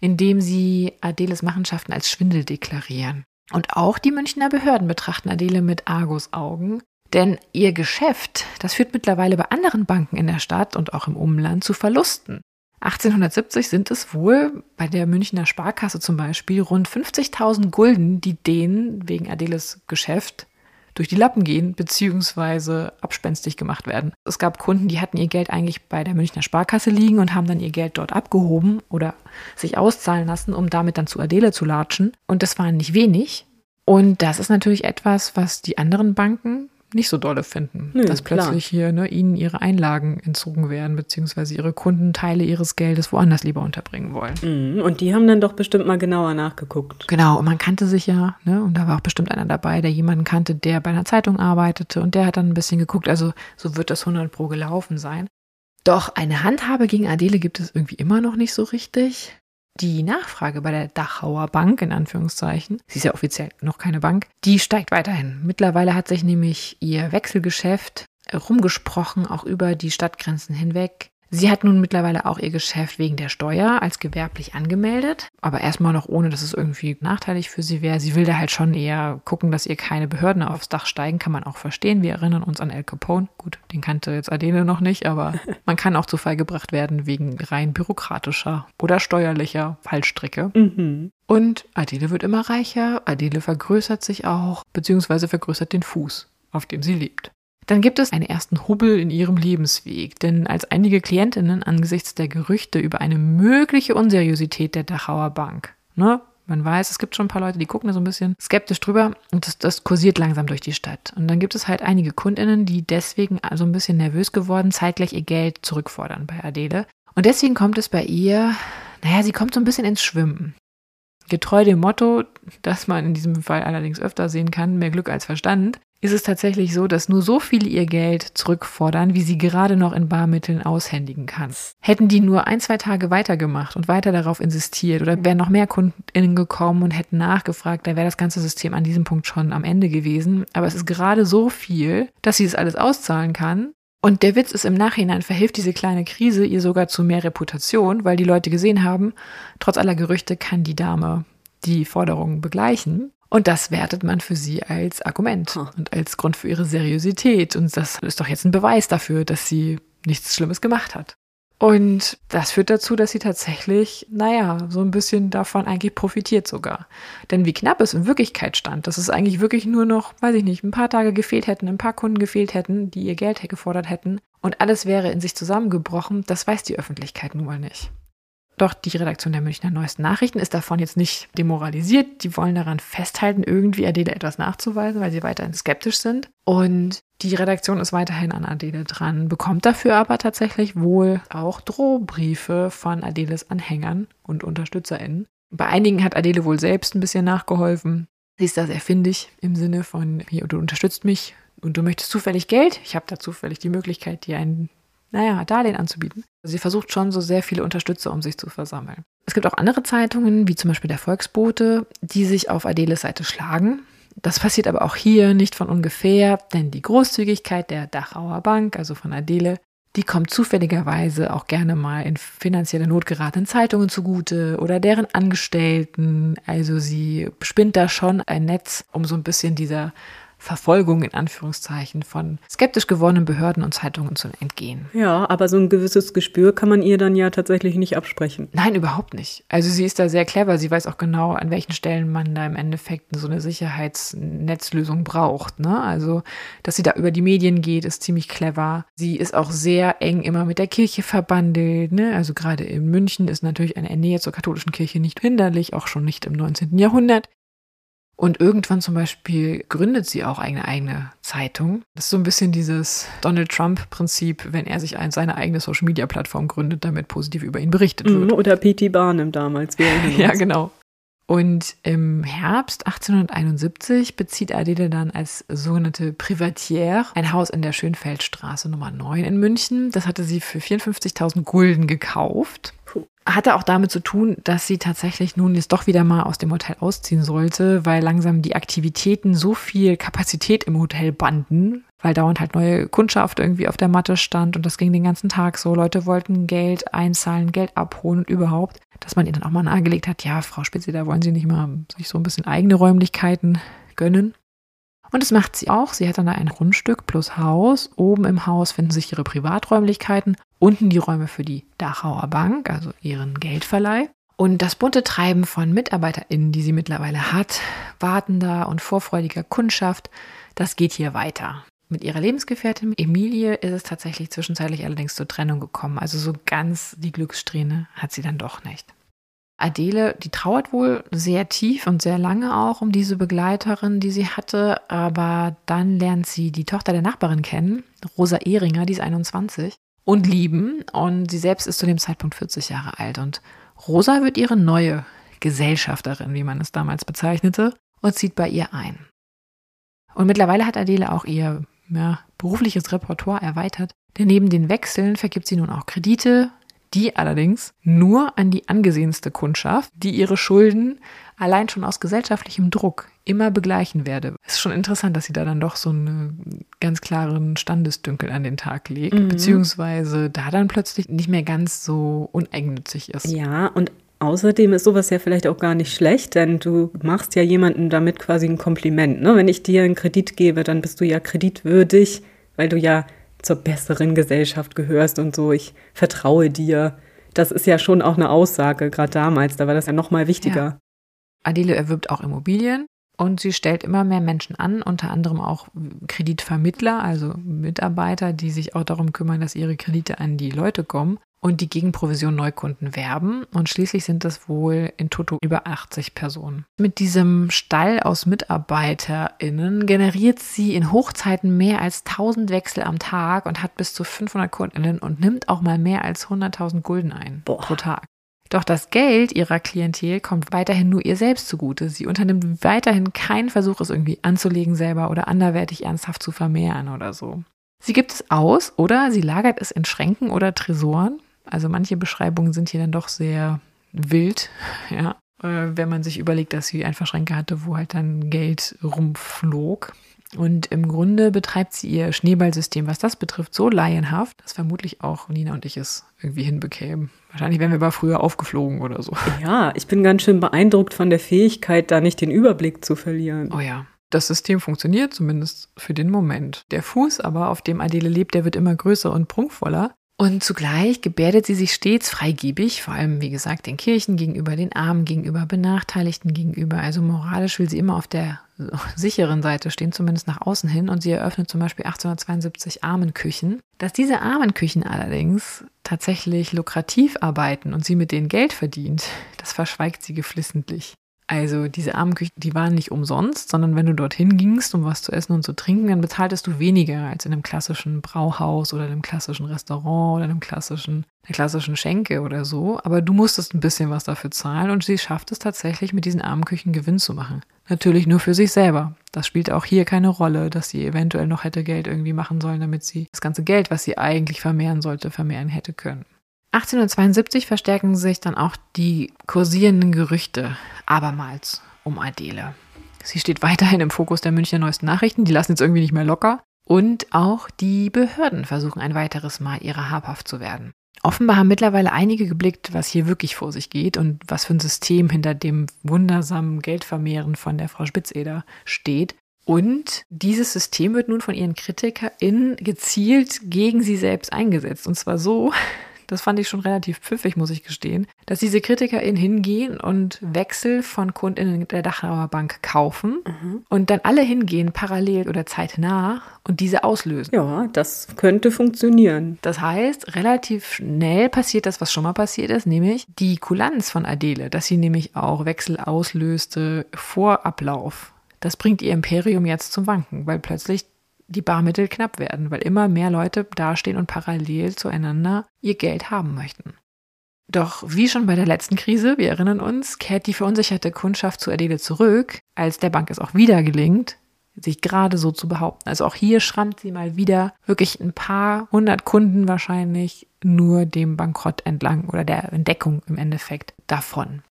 in dem sie Adeles Machenschaften als Schwindel deklarieren. Und auch die Münchner Behörden betrachten Adele mit Argus-Augen, denn ihr Geschäft, das führt mittlerweile bei anderen Banken in der Stadt und auch im Umland zu Verlusten. 1870 sind es wohl bei der Münchner Sparkasse zum Beispiel rund 50.000 Gulden, die denen wegen Adeles Geschäft durch die Lappen gehen bzw. abspenstig gemacht werden. Es gab Kunden, die hatten ihr Geld eigentlich bei der Münchner Sparkasse liegen und haben dann ihr Geld dort abgehoben oder sich auszahlen lassen, um damit dann zu Adele zu latschen. Und das waren nicht wenig. Und das ist natürlich etwas, was die anderen Banken nicht so dolle finden, Nö, dass plötzlich klar. hier ne, ihnen ihre Einlagen entzogen werden, beziehungsweise ihre Kunden Teile ihres Geldes woanders lieber unterbringen wollen. Mhm, und die haben dann doch bestimmt mal genauer nachgeguckt. Genau, und man kannte sich ja, ne, und da war auch bestimmt einer dabei, der jemanden kannte, der bei einer Zeitung arbeitete und der hat dann ein bisschen geguckt, also so wird das 100 pro gelaufen sein. Doch eine Handhabe gegen Adele gibt es irgendwie immer noch nicht so richtig. Die Nachfrage bei der Dachauer Bank, in Anführungszeichen, sie ist ja offiziell noch keine Bank, die steigt weiterhin. Mittlerweile hat sich nämlich ihr Wechselgeschäft rumgesprochen, auch über die Stadtgrenzen hinweg. Sie hat nun mittlerweile auch ihr Geschäft wegen der Steuer als gewerblich angemeldet, aber erstmal noch ohne, dass es irgendwie nachteilig für sie wäre. Sie will da halt schon eher gucken, dass ihr keine Behörden aufs Dach steigen, kann man auch verstehen. Wir erinnern uns an El Capone. Gut, den kannte jetzt Adele noch nicht, aber man kann auch zu Fall gebracht werden wegen rein bürokratischer oder steuerlicher Fallstricke. Mhm. Und Adele wird immer reicher, Adele vergrößert sich auch, beziehungsweise vergrößert den Fuß, auf dem sie lebt. Dann gibt es einen ersten Hubbel in ihrem Lebensweg, denn als einige Klientinnen angesichts der Gerüchte über eine mögliche Unseriosität der Dachauer Bank, ne, man weiß, es gibt schon ein paar Leute, die gucken da so ein bisschen skeptisch drüber und das, das kursiert langsam durch die Stadt. Und dann gibt es halt einige Kundinnen, die deswegen so ein bisschen nervös geworden zeitgleich ihr Geld zurückfordern bei Adele. Und deswegen kommt es bei ihr, naja, sie kommt so ein bisschen ins Schwimmen. Getreu dem Motto, das man in diesem Fall allerdings öfter sehen kann, mehr Glück als Verstand, ist es tatsächlich so, dass nur so viele ihr Geld zurückfordern, wie sie gerade noch in Barmitteln aushändigen kann. Hätten die nur ein, zwei Tage weitergemacht und weiter darauf insistiert oder wären noch mehr KundInnen gekommen und hätten nachgefragt, dann wäre das ganze System an diesem Punkt schon am Ende gewesen. Aber es ist gerade so viel, dass sie das alles auszahlen kann. Und der Witz ist im Nachhinein verhilft diese kleine Krise ihr sogar zu mehr Reputation, weil die Leute gesehen haben, trotz aller Gerüchte kann die Dame die Forderungen begleichen. Und das wertet man für sie als Argument hm. und als Grund für ihre Seriosität. Und das ist doch jetzt ein Beweis dafür, dass sie nichts Schlimmes gemacht hat. Und das führt dazu, dass sie tatsächlich, naja, so ein bisschen davon eigentlich profitiert sogar. Denn wie knapp es in Wirklichkeit stand, dass es eigentlich wirklich nur noch, weiß ich nicht, ein paar Tage gefehlt hätten, ein paar Kunden gefehlt hätten, die ihr Geld gefordert hätten und alles wäre in sich zusammengebrochen, das weiß die Öffentlichkeit nun mal nicht. Doch die Redaktion der Münchner Neuesten Nachrichten ist davon jetzt nicht demoralisiert. Die wollen daran festhalten, irgendwie Adele etwas nachzuweisen, weil sie weiterhin skeptisch sind. Und die Redaktion ist weiterhin an Adele dran, bekommt dafür aber tatsächlich wohl auch Drohbriefe von Adeles Anhängern und UnterstützerInnen. Bei einigen hat Adele wohl selbst ein bisschen nachgeholfen. Sie ist da sehr findig im Sinne von, hier, du unterstützt mich und du möchtest zufällig Geld. Ich habe da zufällig die Möglichkeit, dir einen naja, Darlehen anzubieten. Sie versucht schon so sehr viele Unterstützer, um sich zu versammeln. Es gibt auch andere Zeitungen, wie zum Beispiel der Volksbote, die sich auf Adeles Seite schlagen. Das passiert aber auch hier nicht von ungefähr, denn die Großzügigkeit der Dachauer Bank, also von Adele, die kommt zufälligerweise auch gerne mal in finanzielle Not geratenen Zeitungen zugute oder deren Angestellten. Also sie spinnt da schon ein Netz, um so ein bisschen dieser Verfolgung in Anführungszeichen von skeptisch gewordenen Behörden und Zeitungen zu entgehen. Ja, aber so ein gewisses Gespür kann man ihr dann ja tatsächlich nicht absprechen. Nein, überhaupt nicht. Also sie ist da sehr clever. Sie weiß auch genau, an welchen Stellen man da im Endeffekt so eine Sicherheitsnetzlösung braucht. Ne? Also, dass sie da über die Medien geht, ist ziemlich clever. Sie ist auch sehr eng immer mit der Kirche verbandelt. Ne? Also gerade in München ist natürlich eine Nähe zur katholischen Kirche nicht hinderlich, auch schon nicht im 19. Jahrhundert. Und irgendwann zum Beispiel gründet sie auch eine eigene Zeitung. Das ist so ein bisschen dieses Donald Trump-Prinzip, wenn er sich ein, seine eigene Social-Media-Plattform gründet, damit positiv über ihn berichtet wird. Mhm, oder P.T. Barnum damals. ja, genau. Und im Herbst 1871 bezieht Adele dann als sogenannte Privatière ein Haus in der Schönfeldstraße Nummer 9 in München. Das hatte sie für 54.000 Gulden gekauft. Hatte auch damit zu tun, dass sie tatsächlich nun jetzt doch wieder mal aus dem Hotel ausziehen sollte, weil langsam die Aktivitäten so viel Kapazität im Hotel banden, weil dauernd halt neue Kundschaft irgendwie auf der Matte stand und das ging den ganzen Tag so. Leute wollten Geld einzahlen, Geld abholen und überhaupt, dass man ihr dann auch mal nahegelegt hat, ja, Frau Spitze, da wollen Sie nicht mal sich so ein bisschen eigene Räumlichkeiten gönnen. Und das macht sie auch. Sie hat dann da ein Grundstück plus Haus. Oben im Haus finden sich ihre Privaträumlichkeiten, unten die Räume für die Dachauer Bank, also ihren Geldverleih. Und das bunte Treiben von MitarbeiterInnen, die sie mittlerweile hat, wartender und vorfreudiger Kundschaft, das geht hier weiter. Mit ihrer Lebensgefährtin Emilie ist es tatsächlich zwischenzeitlich allerdings zur Trennung gekommen. Also so ganz die Glückssträhne hat sie dann doch nicht. Adele, die trauert wohl sehr tief und sehr lange auch um diese Begleiterin, die sie hatte, aber dann lernt sie die Tochter der Nachbarin kennen, Rosa Ehringer, die ist 21, und lieben. Und sie selbst ist zu dem Zeitpunkt 40 Jahre alt. Und Rosa wird ihre neue Gesellschafterin, wie man es damals bezeichnete, und zieht bei ihr ein. Und mittlerweile hat Adele auch ihr ja, berufliches Repertoire erweitert, denn neben den Wechseln vergibt sie nun auch Kredite, die allerdings nur an die angesehenste Kundschaft, die ihre Schulden allein schon aus gesellschaftlichem Druck immer begleichen werde. Es ist schon interessant, dass sie da dann doch so einen ganz klaren Standesdünkel an den Tag legt, mhm. beziehungsweise da dann plötzlich nicht mehr ganz so uneigennützig ist. Ja, und Außerdem ist sowas ja vielleicht auch gar nicht schlecht, denn du machst ja jemandem damit quasi ein Kompliment. Ne? Wenn ich dir einen Kredit gebe, dann bist du ja kreditwürdig, weil du ja zur besseren Gesellschaft gehörst und so. Ich vertraue dir. Das ist ja schon auch eine Aussage, gerade damals. Da war das ja noch mal wichtiger. Ja. Adele erwirbt auch Immobilien und sie stellt immer mehr Menschen an, unter anderem auch Kreditvermittler, also Mitarbeiter, die sich auch darum kümmern, dass ihre Kredite an die Leute kommen und die gegen Provision Neukunden werben. Und schließlich sind das wohl in Toto über 80 Personen. Mit diesem Stall aus MitarbeiterInnen generiert sie in Hochzeiten mehr als 1000 Wechsel am Tag und hat bis zu 500 KundInnen und nimmt auch mal mehr als 100.000 Gulden ein Boah. pro Tag. Doch das Geld ihrer Klientel kommt weiterhin nur ihr selbst zugute. Sie unternimmt weiterhin keinen Versuch, es irgendwie anzulegen selber oder anderwertig ernsthaft zu vermehren oder so. Sie gibt es aus oder sie lagert es in Schränken oder Tresoren also manche Beschreibungen sind hier dann doch sehr wild, ja. Äh, wenn man sich überlegt, dass sie einfach Schränke hatte, wo halt dann Geld rumflog. Und im Grunde betreibt sie ihr Schneeballsystem, was das betrifft, so laienhaft, dass vermutlich auch Nina und ich es irgendwie hinbekämen. Wahrscheinlich wären wir aber früher aufgeflogen oder so. Ja, ich bin ganz schön beeindruckt von der Fähigkeit, da nicht den Überblick zu verlieren. Oh ja. Das System funktioniert zumindest für den Moment. Der Fuß aber, auf dem Adele lebt, der wird immer größer und prunkvoller. Und zugleich gebärdet sie sich stets freigebig, vor allem, wie gesagt, den Kirchen gegenüber, den Armen gegenüber, Benachteiligten gegenüber. Also moralisch will sie immer auf der sicheren Seite stehen, zumindest nach außen hin. Und sie eröffnet zum Beispiel 1872 Armenküchen. Dass diese Armenküchen allerdings tatsächlich lukrativ arbeiten und sie mit denen Geld verdient, das verschweigt sie geflissentlich. Also diese Armenküchen, die waren nicht umsonst, sondern wenn du dorthin gingst, um was zu essen und zu trinken, dann bezahltest du weniger als in einem klassischen Brauhaus oder einem klassischen Restaurant oder einem klassischen, einer klassischen Schenke oder so. Aber du musstest ein bisschen was dafür zahlen und sie schafft es tatsächlich, mit diesen Armenküchen Gewinn zu machen. Natürlich nur für sich selber. Das spielt auch hier keine Rolle, dass sie eventuell noch hätte Geld irgendwie machen sollen, damit sie das ganze Geld, was sie eigentlich vermehren sollte, vermehren hätte können. 1872 verstärken sich dann auch die kursierenden Gerüchte abermals um Adele. Sie steht weiterhin im Fokus der Münchner Neuesten Nachrichten, die lassen jetzt irgendwie nicht mehr locker. Und auch die Behörden versuchen ein weiteres Mal ihrer habhaft zu werden. Offenbar haben mittlerweile einige geblickt, was hier wirklich vor sich geht und was für ein System hinter dem wundersamen Geldvermehren von der Frau Spitzeder steht. Und dieses System wird nun von ihren KritikerInnen gezielt gegen sie selbst eingesetzt. Und zwar so, das fand ich schon relativ pfiffig, muss ich gestehen, dass diese KritikerInnen hingehen und Wechsel von KundInnen der Dachauer Bank kaufen mhm. und dann alle hingehen, parallel oder zeitnah und diese auslösen. Ja, das könnte funktionieren. Das heißt, relativ schnell passiert das, was schon mal passiert ist, nämlich die Kulanz von Adele, dass sie nämlich auch Wechsel auslöste vor Ablauf. Das bringt ihr Imperium jetzt zum Wanken, weil plötzlich die Barmittel knapp werden, weil immer mehr Leute dastehen und parallel zueinander ihr Geld haben möchten. Doch wie schon bei der letzten Krise, wir erinnern uns, kehrt die verunsicherte Kundschaft zu Adele zurück, als der Bank es auch wieder gelingt, sich gerade so zu behaupten. Also auch hier schrammt sie mal wieder wirklich ein paar hundert Kunden wahrscheinlich nur dem Bankrott entlang oder der Entdeckung im Endeffekt davon.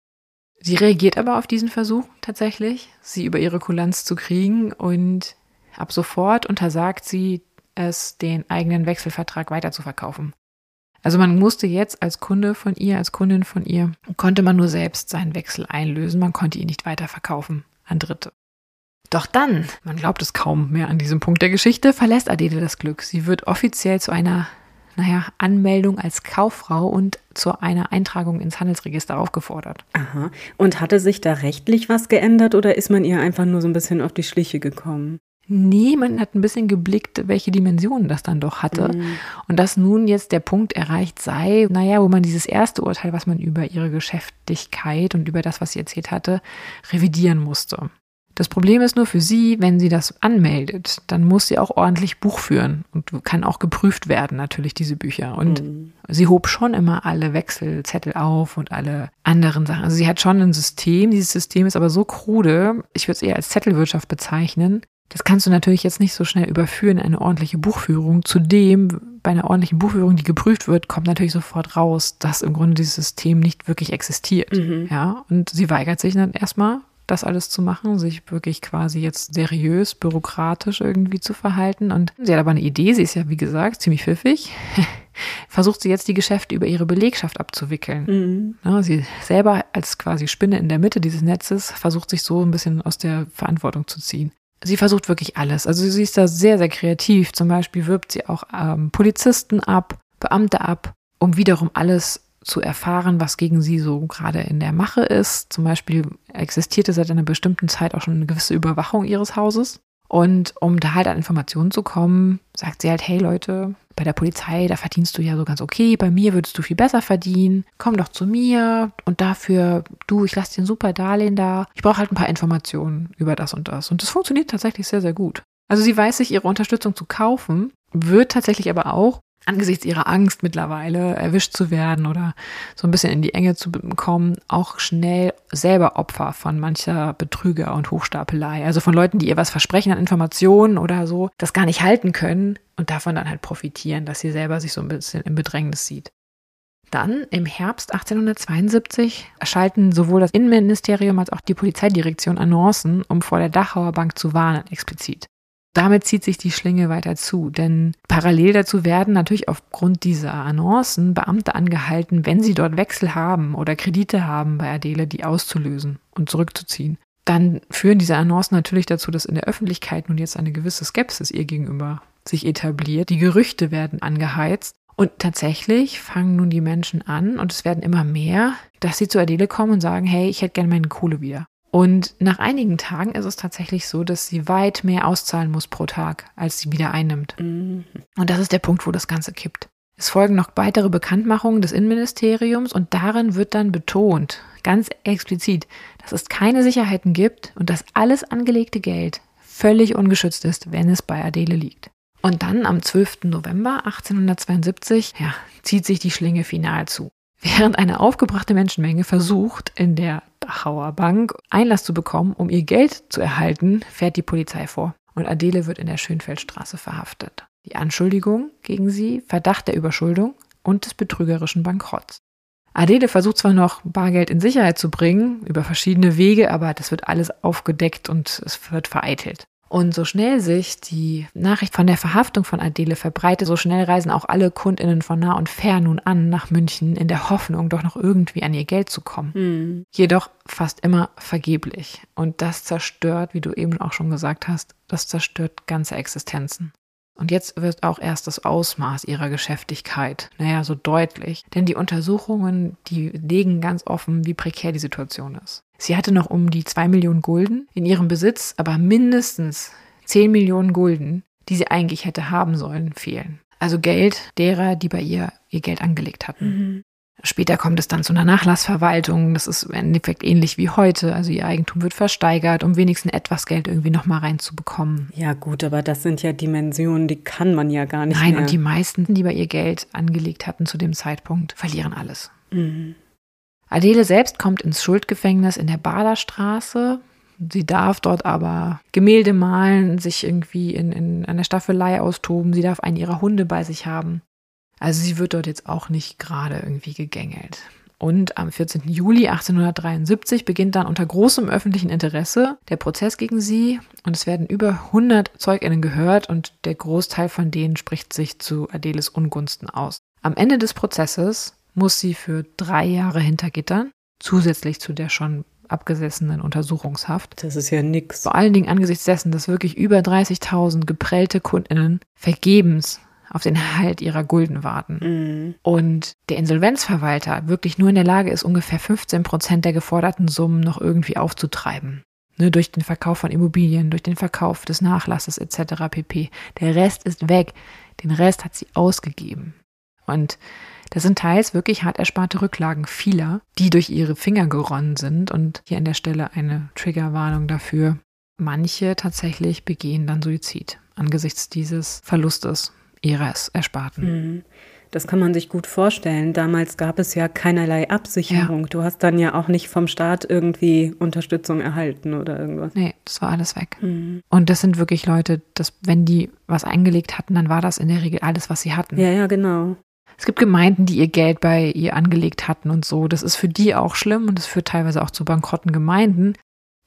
Sie reagiert aber auf diesen Versuch tatsächlich, sie über ihre Kulanz zu kriegen und ab sofort untersagt sie es, den eigenen Wechselvertrag weiterzuverkaufen. Also man musste jetzt als Kunde von ihr, als Kundin von ihr, konnte man nur selbst seinen Wechsel einlösen, man konnte ihn nicht weiterverkaufen an Dritte. Doch dann, man glaubt es kaum mehr an diesem Punkt der Geschichte, verlässt Adele das Glück. Sie wird offiziell zu einer, naja, Anmeldung als Kauffrau und zu einer Eintragung ins Handelsregister aufgefordert. Aha. Und hatte sich da rechtlich was geändert oder ist man ihr einfach nur so ein bisschen auf die Schliche gekommen? Nee, man hat ein bisschen geblickt, welche Dimensionen das dann doch hatte. Mhm. Und dass nun jetzt der Punkt erreicht sei, naja, wo man dieses erste Urteil, was man über ihre Geschäftigkeit und über das, was sie erzählt hatte, revidieren musste. Das Problem ist nur für sie, wenn sie das anmeldet, dann muss sie auch ordentlich Buch führen und kann auch geprüft werden, natürlich, diese Bücher. Und mhm. sie hob schon immer alle Wechselzettel auf und alle anderen Sachen. Also sie hat schon ein System. Dieses System ist aber so krude, ich würde es eher als Zettelwirtschaft bezeichnen, das kannst du natürlich jetzt nicht so schnell überführen in eine ordentliche Buchführung. Zudem, bei einer ordentlichen Buchführung, die geprüft wird, kommt natürlich sofort raus, dass im Grunde dieses System nicht wirklich existiert. Mhm. Ja, und sie weigert sich dann erstmal, das alles zu machen, sich wirklich quasi jetzt seriös, bürokratisch irgendwie zu verhalten. Und sie hat aber eine Idee, sie ist ja, wie gesagt, ziemlich pfiffig. Versucht sie jetzt die Geschäfte über ihre Belegschaft abzuwickeln. Mhm. Sie selber als quasi Spinne in der Mitte dieses Netzes versucht sich so ein bisschen aus der Verantwortung zu ziehen sie versucht wirklich alles. Also sie ist da sehr, sehr kreativ. Zum Beispiel wirbt sie auch ähm, Polizisten ab, Beamte ab, um wiederum alles zu erfahren, was gegen sie so gerade in der Mache ist. Zum Beispiel existierte seit einer bestimmten Zeit auch schon eine gewisse Überwachung ihres Hauses. Und um da halt an Informationen zu kommen, sagt sie halt, hey Leute, bei der Polizei, da verdienst du ja so ganz okay, bei mir würdest du viel besser verdienen, komm doch zu mir und dafür, du, ich lasse dir ein super Darlehen da. Ich brauche halt ein paar Informationen über das und das. Und das funktioniert tatsächlich sehr, sehr gut. Also sie weiß sich ihre Unterstützung zu kaufen, wird tatsächlich aber auch angesichts ihrer Angst mittlerweile erwischt zu werden oder so ein bisschen in die Enge zu kommen, auch schnell selber Opfer von mancher Betrüger und Hochstapelei. Also von Leuten, die ihr was versprechen an Informationen oder so, das gar nicht halten können und davon dann halt profitieren, dass sie selber sich so ein bisschen im Bedrängnis sieht. Dann im Herbst 1872 erschalten sowohl das Innenministerium als auch die Polizeidirektion Annoncen, um vor der Dachauer Bank zu warnen, explizit. Damit zieht sich die Schlinge weiter zu, denn parallel dazu werden natürlich aufgrund dieser Annoncen Beamte angehalten, wenn sie dort Wechsel haben oder Kredite haben bei Adele, die auszulösen und zurückzuziehen. Dann führen diese Annoncen natürlich dazu, dass in der Öffentlichkeit nun jetzt eine gewisse Skepsis ihr gegenüber sich etabliert. Die Gerüchte werden angeheizt und tatsächlich fangen nun die Menschen an, und es werden immer mehr, dass sie zu Adele kommen und sagen, hey, ich hätte gerne meine Kohle wieder. Und nach einigen Tagen ist es tatsächlich so, dass sie weit mehr auszahlen muss pro Tag, als sie wieder einnimmt. Mhm. Und das ist der Punkt, wo das Ganze kippt. Es folgen noch weitere Bekanntmachungen des Innenministeriums und darin wird dann betont, ganz explizit, dass es keine Sicherheiten gibt und dass alles angelegte Geld völlig ungeschützt ist, wenn es bei Adele liegt. Und dann am 12. November 1872 ja, zieht sich die Schlinge final zu. Während eine aufgebrachte Menschenmenge versucht, in der Dachauer Bank Einlass zu bekommen, um ihr Geld zu erhalten, fährt die Polizei vor und Adele wird in der Schönfeldstraße verhaftet. Die Anschuldigung gegen sie, Verdacht der Überschuldung und des betrügerischen Bankrotts. Adele versucht zwar noch Bargeld in Sicherheit zu bringen, über verschiedene Wege, aber das wird alles aufgedeckt und es wird vereitelt. Und so schnell sich die Nachricht von der Verhaftung von Adele verbreitet, so schnell reisen auch alle Kundinnen von nah und fern nun an nach München in der Hoffnung, doch noch irgendwie an ihr Geld zu kommen. Mhm. Jedoch fast immer vergeblich. Und das zerstört, wie du eben auch schon gesagt hast, das zerstört ganze Existenzen. Und jetzt wird auch erst das Ausmaß ihrer Geschäftigkeit, naja, so deutlich. Denn die Untersuchungen, die legen ganz offen, wie prekär die Situation ist. Sie hatte noch um die zwei Millionen Gulden in ihrem Besitz, aber mindestens zehn Millionen Gulden, die sie eigentlich hätte haben sollen, fehlen. Also Geld derer, die bei ihr ihr Geld angelegt hatten. Mhm. Später kommt es dann zu einer Nachlassverwaltung. Das ist im Endeffekt ähnlich wie heute. Also ihr Eigentum wird versteigert, um wenigstens etwas Geld irgendwie nochmal reinzubekommen. Ja gut, aber das sind ja Dimensionen, die kann man ja gar nicht Nein, mehr. und die meisten, die bei ihr Geld angelegt hatten zu dem Zeitpunkt, verlieren alles. Mhm. Adele selbst kommt ins Schuldgefängnis in der Baderstraße. Sie darf dort aber Gemälde malen, sich irgendwie in, in einer Staffelei austoben. Sie darf einen ihrer Hunde bei sich haben. Also sie wird dort jetzt auch nicht gerade irgendwie gegängelt. Und am 14. Juli 1873 beginnt dann unter großem öffentlichen Interesse der Prozess gegen sie und es werden über 100 Zeuginnen gehört und der Großteil von denen spricht sich zu Adeles Ungunsten aus. Am Ende des Prozesses muss sie für drei Jahre hinter Gittern, zusätzlich zu der schon abgesessenen Untersuchungshaft. Das ist ja nix. Vor allen Dingen angesichts dessen, dass wirklich über 30.000 geprellte Kundinnen vergebens auf den Erhalt ihrer Gulden warten. Mhm. Und der Insolvenzverwalter wirklich nur in der Lage ist, ungefähr 15 Prozent der geforderten Summen noch irgendwie aufzutreiben. Ne, durch den Verkauf von Immobilien, durch den Verkauf des Nachlasses etc. pp. Der Rest ist weg. Den Rest hat sie ausgegeben. Und das sind teils wirklich hart ersparte Rücklagen vieler, die durch ihre Finger geronnen sind. Und hier an der Stelle eine Triggerwarnung dafür. Manche tatsächlich begehen dann Suizid angesichts dieses Verlustes ihres Ersparten. Mhm. Das kann man sich gut vorstellen. Damals gab es ja keinerlei Absicherung. Du hast dann ja auch nicht vom Staat irgendwie Unterstützung erhalten oder irgendwas. Nee, das war alles weg. Mhm. Und das sind wirklich Leute, dass, wenn die was eingelegt hatten, dann war das in der Regel alles, was sie hatten. Ja, ja, genau. Es gibt Gemeinden, die ihr Geld bei ihr angelegt hatten und so. Das ist für die auch schlimm und das führt teilweise auch zu bankrotten Gemeinden.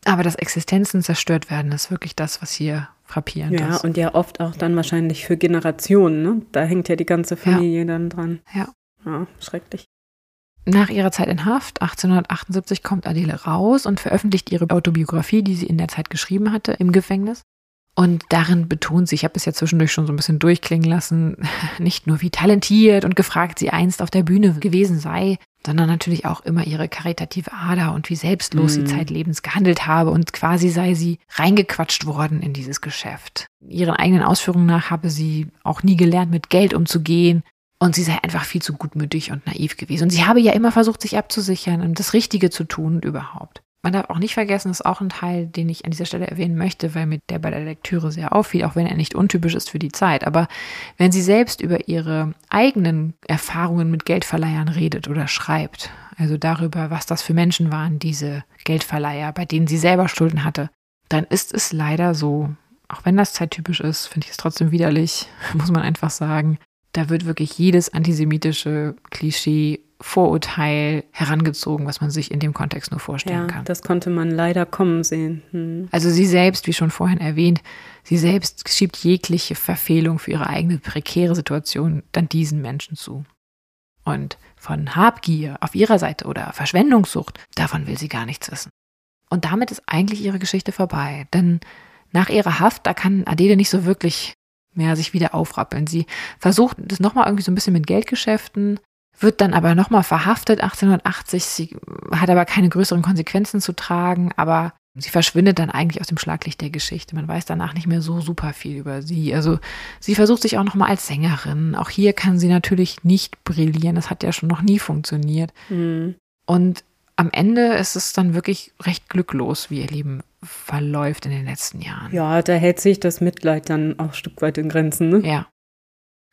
Aber dass Existenzen zerstört werden, ist wirklich das, was hier frappierend Ja, ist. und ja oft auch dann wahrscheinlich für Generationen. Ne? Da hängt ja die ganze Familie dann dran. Ja. Ja, schrecklich. Nach ihrer Zeit in Haft, 1878, kommt Adele raus und veröffentlicht ihre Autobiografie, die sie in der Zeit geschrieben hatte, im Gefängnis. Und darin betont sie, ich habe es ja zwischendurch schon so ein bisschen durchklingen lassen, nicht nur wie talentiert und gefragt sie einst auf der Bühne gewesen sei, sondern natürlich auch immer ihre karitative Ader und wie selbstlos sie Mhm. zeitlebens gehandelt habe und quasi sei sie reingequatscht worden in dieses Geschäft. Ihren eigenen Ausführungen nach habe sie auch nie gelernt, mit Geld umzugehen und sie sei einfach viel zu gutmütig und naiv gewesen. Und sie habe ja immer versucht, sich abzusichern und das Richtige zu tun und überhaupt. Man darf auch nicht vergessen, das ist auch ein Teil, den ich an dieser Stelle erwähnen möchte, weil mir der bei der Lektüre sehr auffiel, auch wenn er nicht untypisch ist für die Zeit. Aber wenn sie selbst über ihre eigenen Erfahrungen mit Geldverleihern redet oder schreibt, also darüber, was das für Menschen waren, diese Geldverleiher, bei denen sie selber Schulden hatte, dann ist es leider so, auch wenn das zeittypisch ist, finde ich es trotzdem widerlich, muss man einfach sagen, da wird wirklich jedes antisemitische Klischee, Vorurteil herangezogen, was man sich in dem Kontext nur vorstellen Ja, kann. das konnte man leider kommen sehen. Hm. Also sie selbst, wie schon vorhin erwähnt, sie selbst schiebt jegliche Verfehlung für ihre eigene prekäre Situation dann diesen Menschen zu. Und von Habgier auf ihrer Seite oder Verschwendungssucht, davon will sie gar nichts wissen. Und damit ist eigentlich ihre Geschichte vorbei. Denn nach ihrer Haft, da kann Adele nicht so wirklich mehr sich wieder aufrappeln. Sie versucht das nochmal irgendwie so ein bisschen mit Geldgeschäften, wird dann aber nochmal verhaftet 1880. Sie hat aber keine größeren Konsequenzen zu tragen, aber sie verschwindet dann eigentlich aus dem Schlaglicht der Geschichte. Man weiß danach nicht mehr so super viel über sie. Also sie versucht sich auch nochmal als Sängerin. Auch hier kann sie natürlich nicht brillieren. Das hat ja schon noch nie funktioniert. Hm. Und am Ende ist es dann wirklich recht glücklos, wie ihr Leben verläuft in den letzten Jahren. Ja, da hält sich das Mitleid dann auch ein Stück weit in Grenzen. Ne? Ja.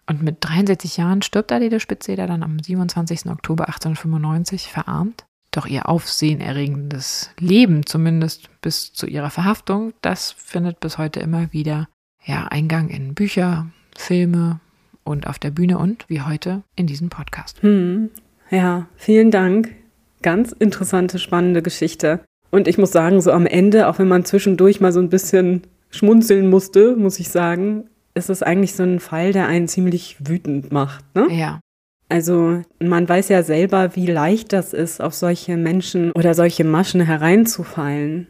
Und mit 63 Jahren stirbt Adele Spitzeder dann am 27. Oktober 1895 verarmt. Doch ihr aufsehenerregendes Leben, zumindest bis zu ihrer Verhaftung, das findet bis heute immer wieder ja, Eingang in Bücher, Filme und auf der Bühne und wie heute in diesem Podcast. Hm. Ja, vielen Dank. Ganz interessante, spannende Geschichte. Und ich muss sagen, so am Ende, auch wenn man zwischendurch mal so ein bisschen schmunzeln musste, muss ich sagen, ist es eigentlich so ein Fall, der einen ziemlich wütend macht. Ne? Ja, Also man weiß ja selber, wie leicht das ist, auf solche Menschen oder solche Maschen hereinzufallen.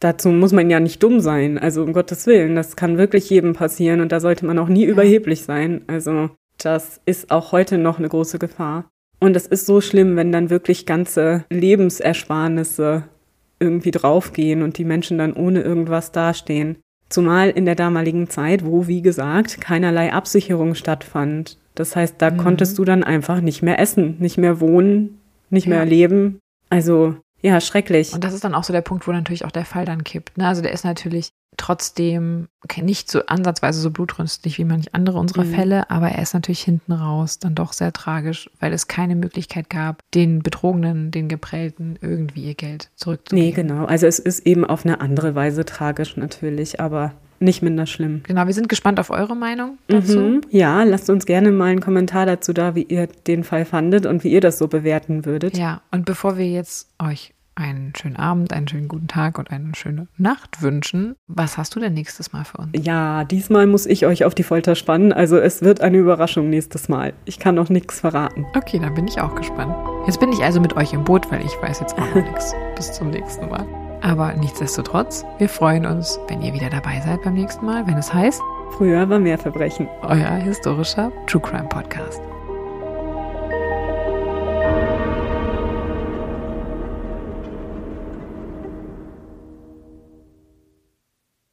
Dazu muss man ja nicht dumm sein. Also um Gottes Willen, das kann wirklich jedem passieren und da sollte man auch nie überheblich sein. Also das ist auch heute noch eine große Gefahr. Und es ist so schlimm, wenn dann wirklich ganze Lebensersparnisse irgendwie draufgehen und die Menschen dann ohne irgendwas dastehen. Zumal in der damaligen Zeit, wo, wie gesagt, keinerlei Absicherung stattfand. Das heißt, da Mhm. konntest du dann einfach nicht mehr essen, nicht mehr wohnen, nicht Ja. mehr leben. Also, ja, schrecklich. Und das ist dann auch so der Punkt, wo natürlich auch der Fall dann kippt. Ne? Also der ist natürlich trotzdem okay, nicht so ansatzweise so blutrünstig wie manch andere unserer Mhm. Fälle, aber er ist natürlich hinten raus dann doch sehr tragisch, weil es keine Möglichkeit gab, den Betrogenen, den Geprellten irgendwie ihr Geld zurückzugeben. Nee, genau. Also es ist eben auf eine andere Weise tragisch natürlich, aber nicht minder schlimm. Genau, wir sind gespannt auf eure Meinung dazu. Mhm. Ja, lasst uns gerne mal einen Kommentar dazu da, wie ihr den Fall fandet und wie ihr das so bewerten würdet. Ja, und bevor wir jetzt euch einen schönen Abend, einen schönen guten Tag und eine schöne Nacht wünschen, was hast du denn nächstes Mal für uns? Ja, diesmal muss ich euch auf die Folter spannen. Also es wird eine Überraschung nächstes Mal. Ich kann noch nichts verraten. Okay, dann bin ich auch gespannt. Jetzt bin ich also mit euch im Boot, weil ich weiß jetzt auch noch nichts. Bis zum nächsten Mal. Aber nichtsdestotrotz, wir freuen uns, wenn ihr wieder dabei seid beim nächsten Mal, wenn es heißt, Früher war mehr Verbrechen. euer historischer True Crime Podcast.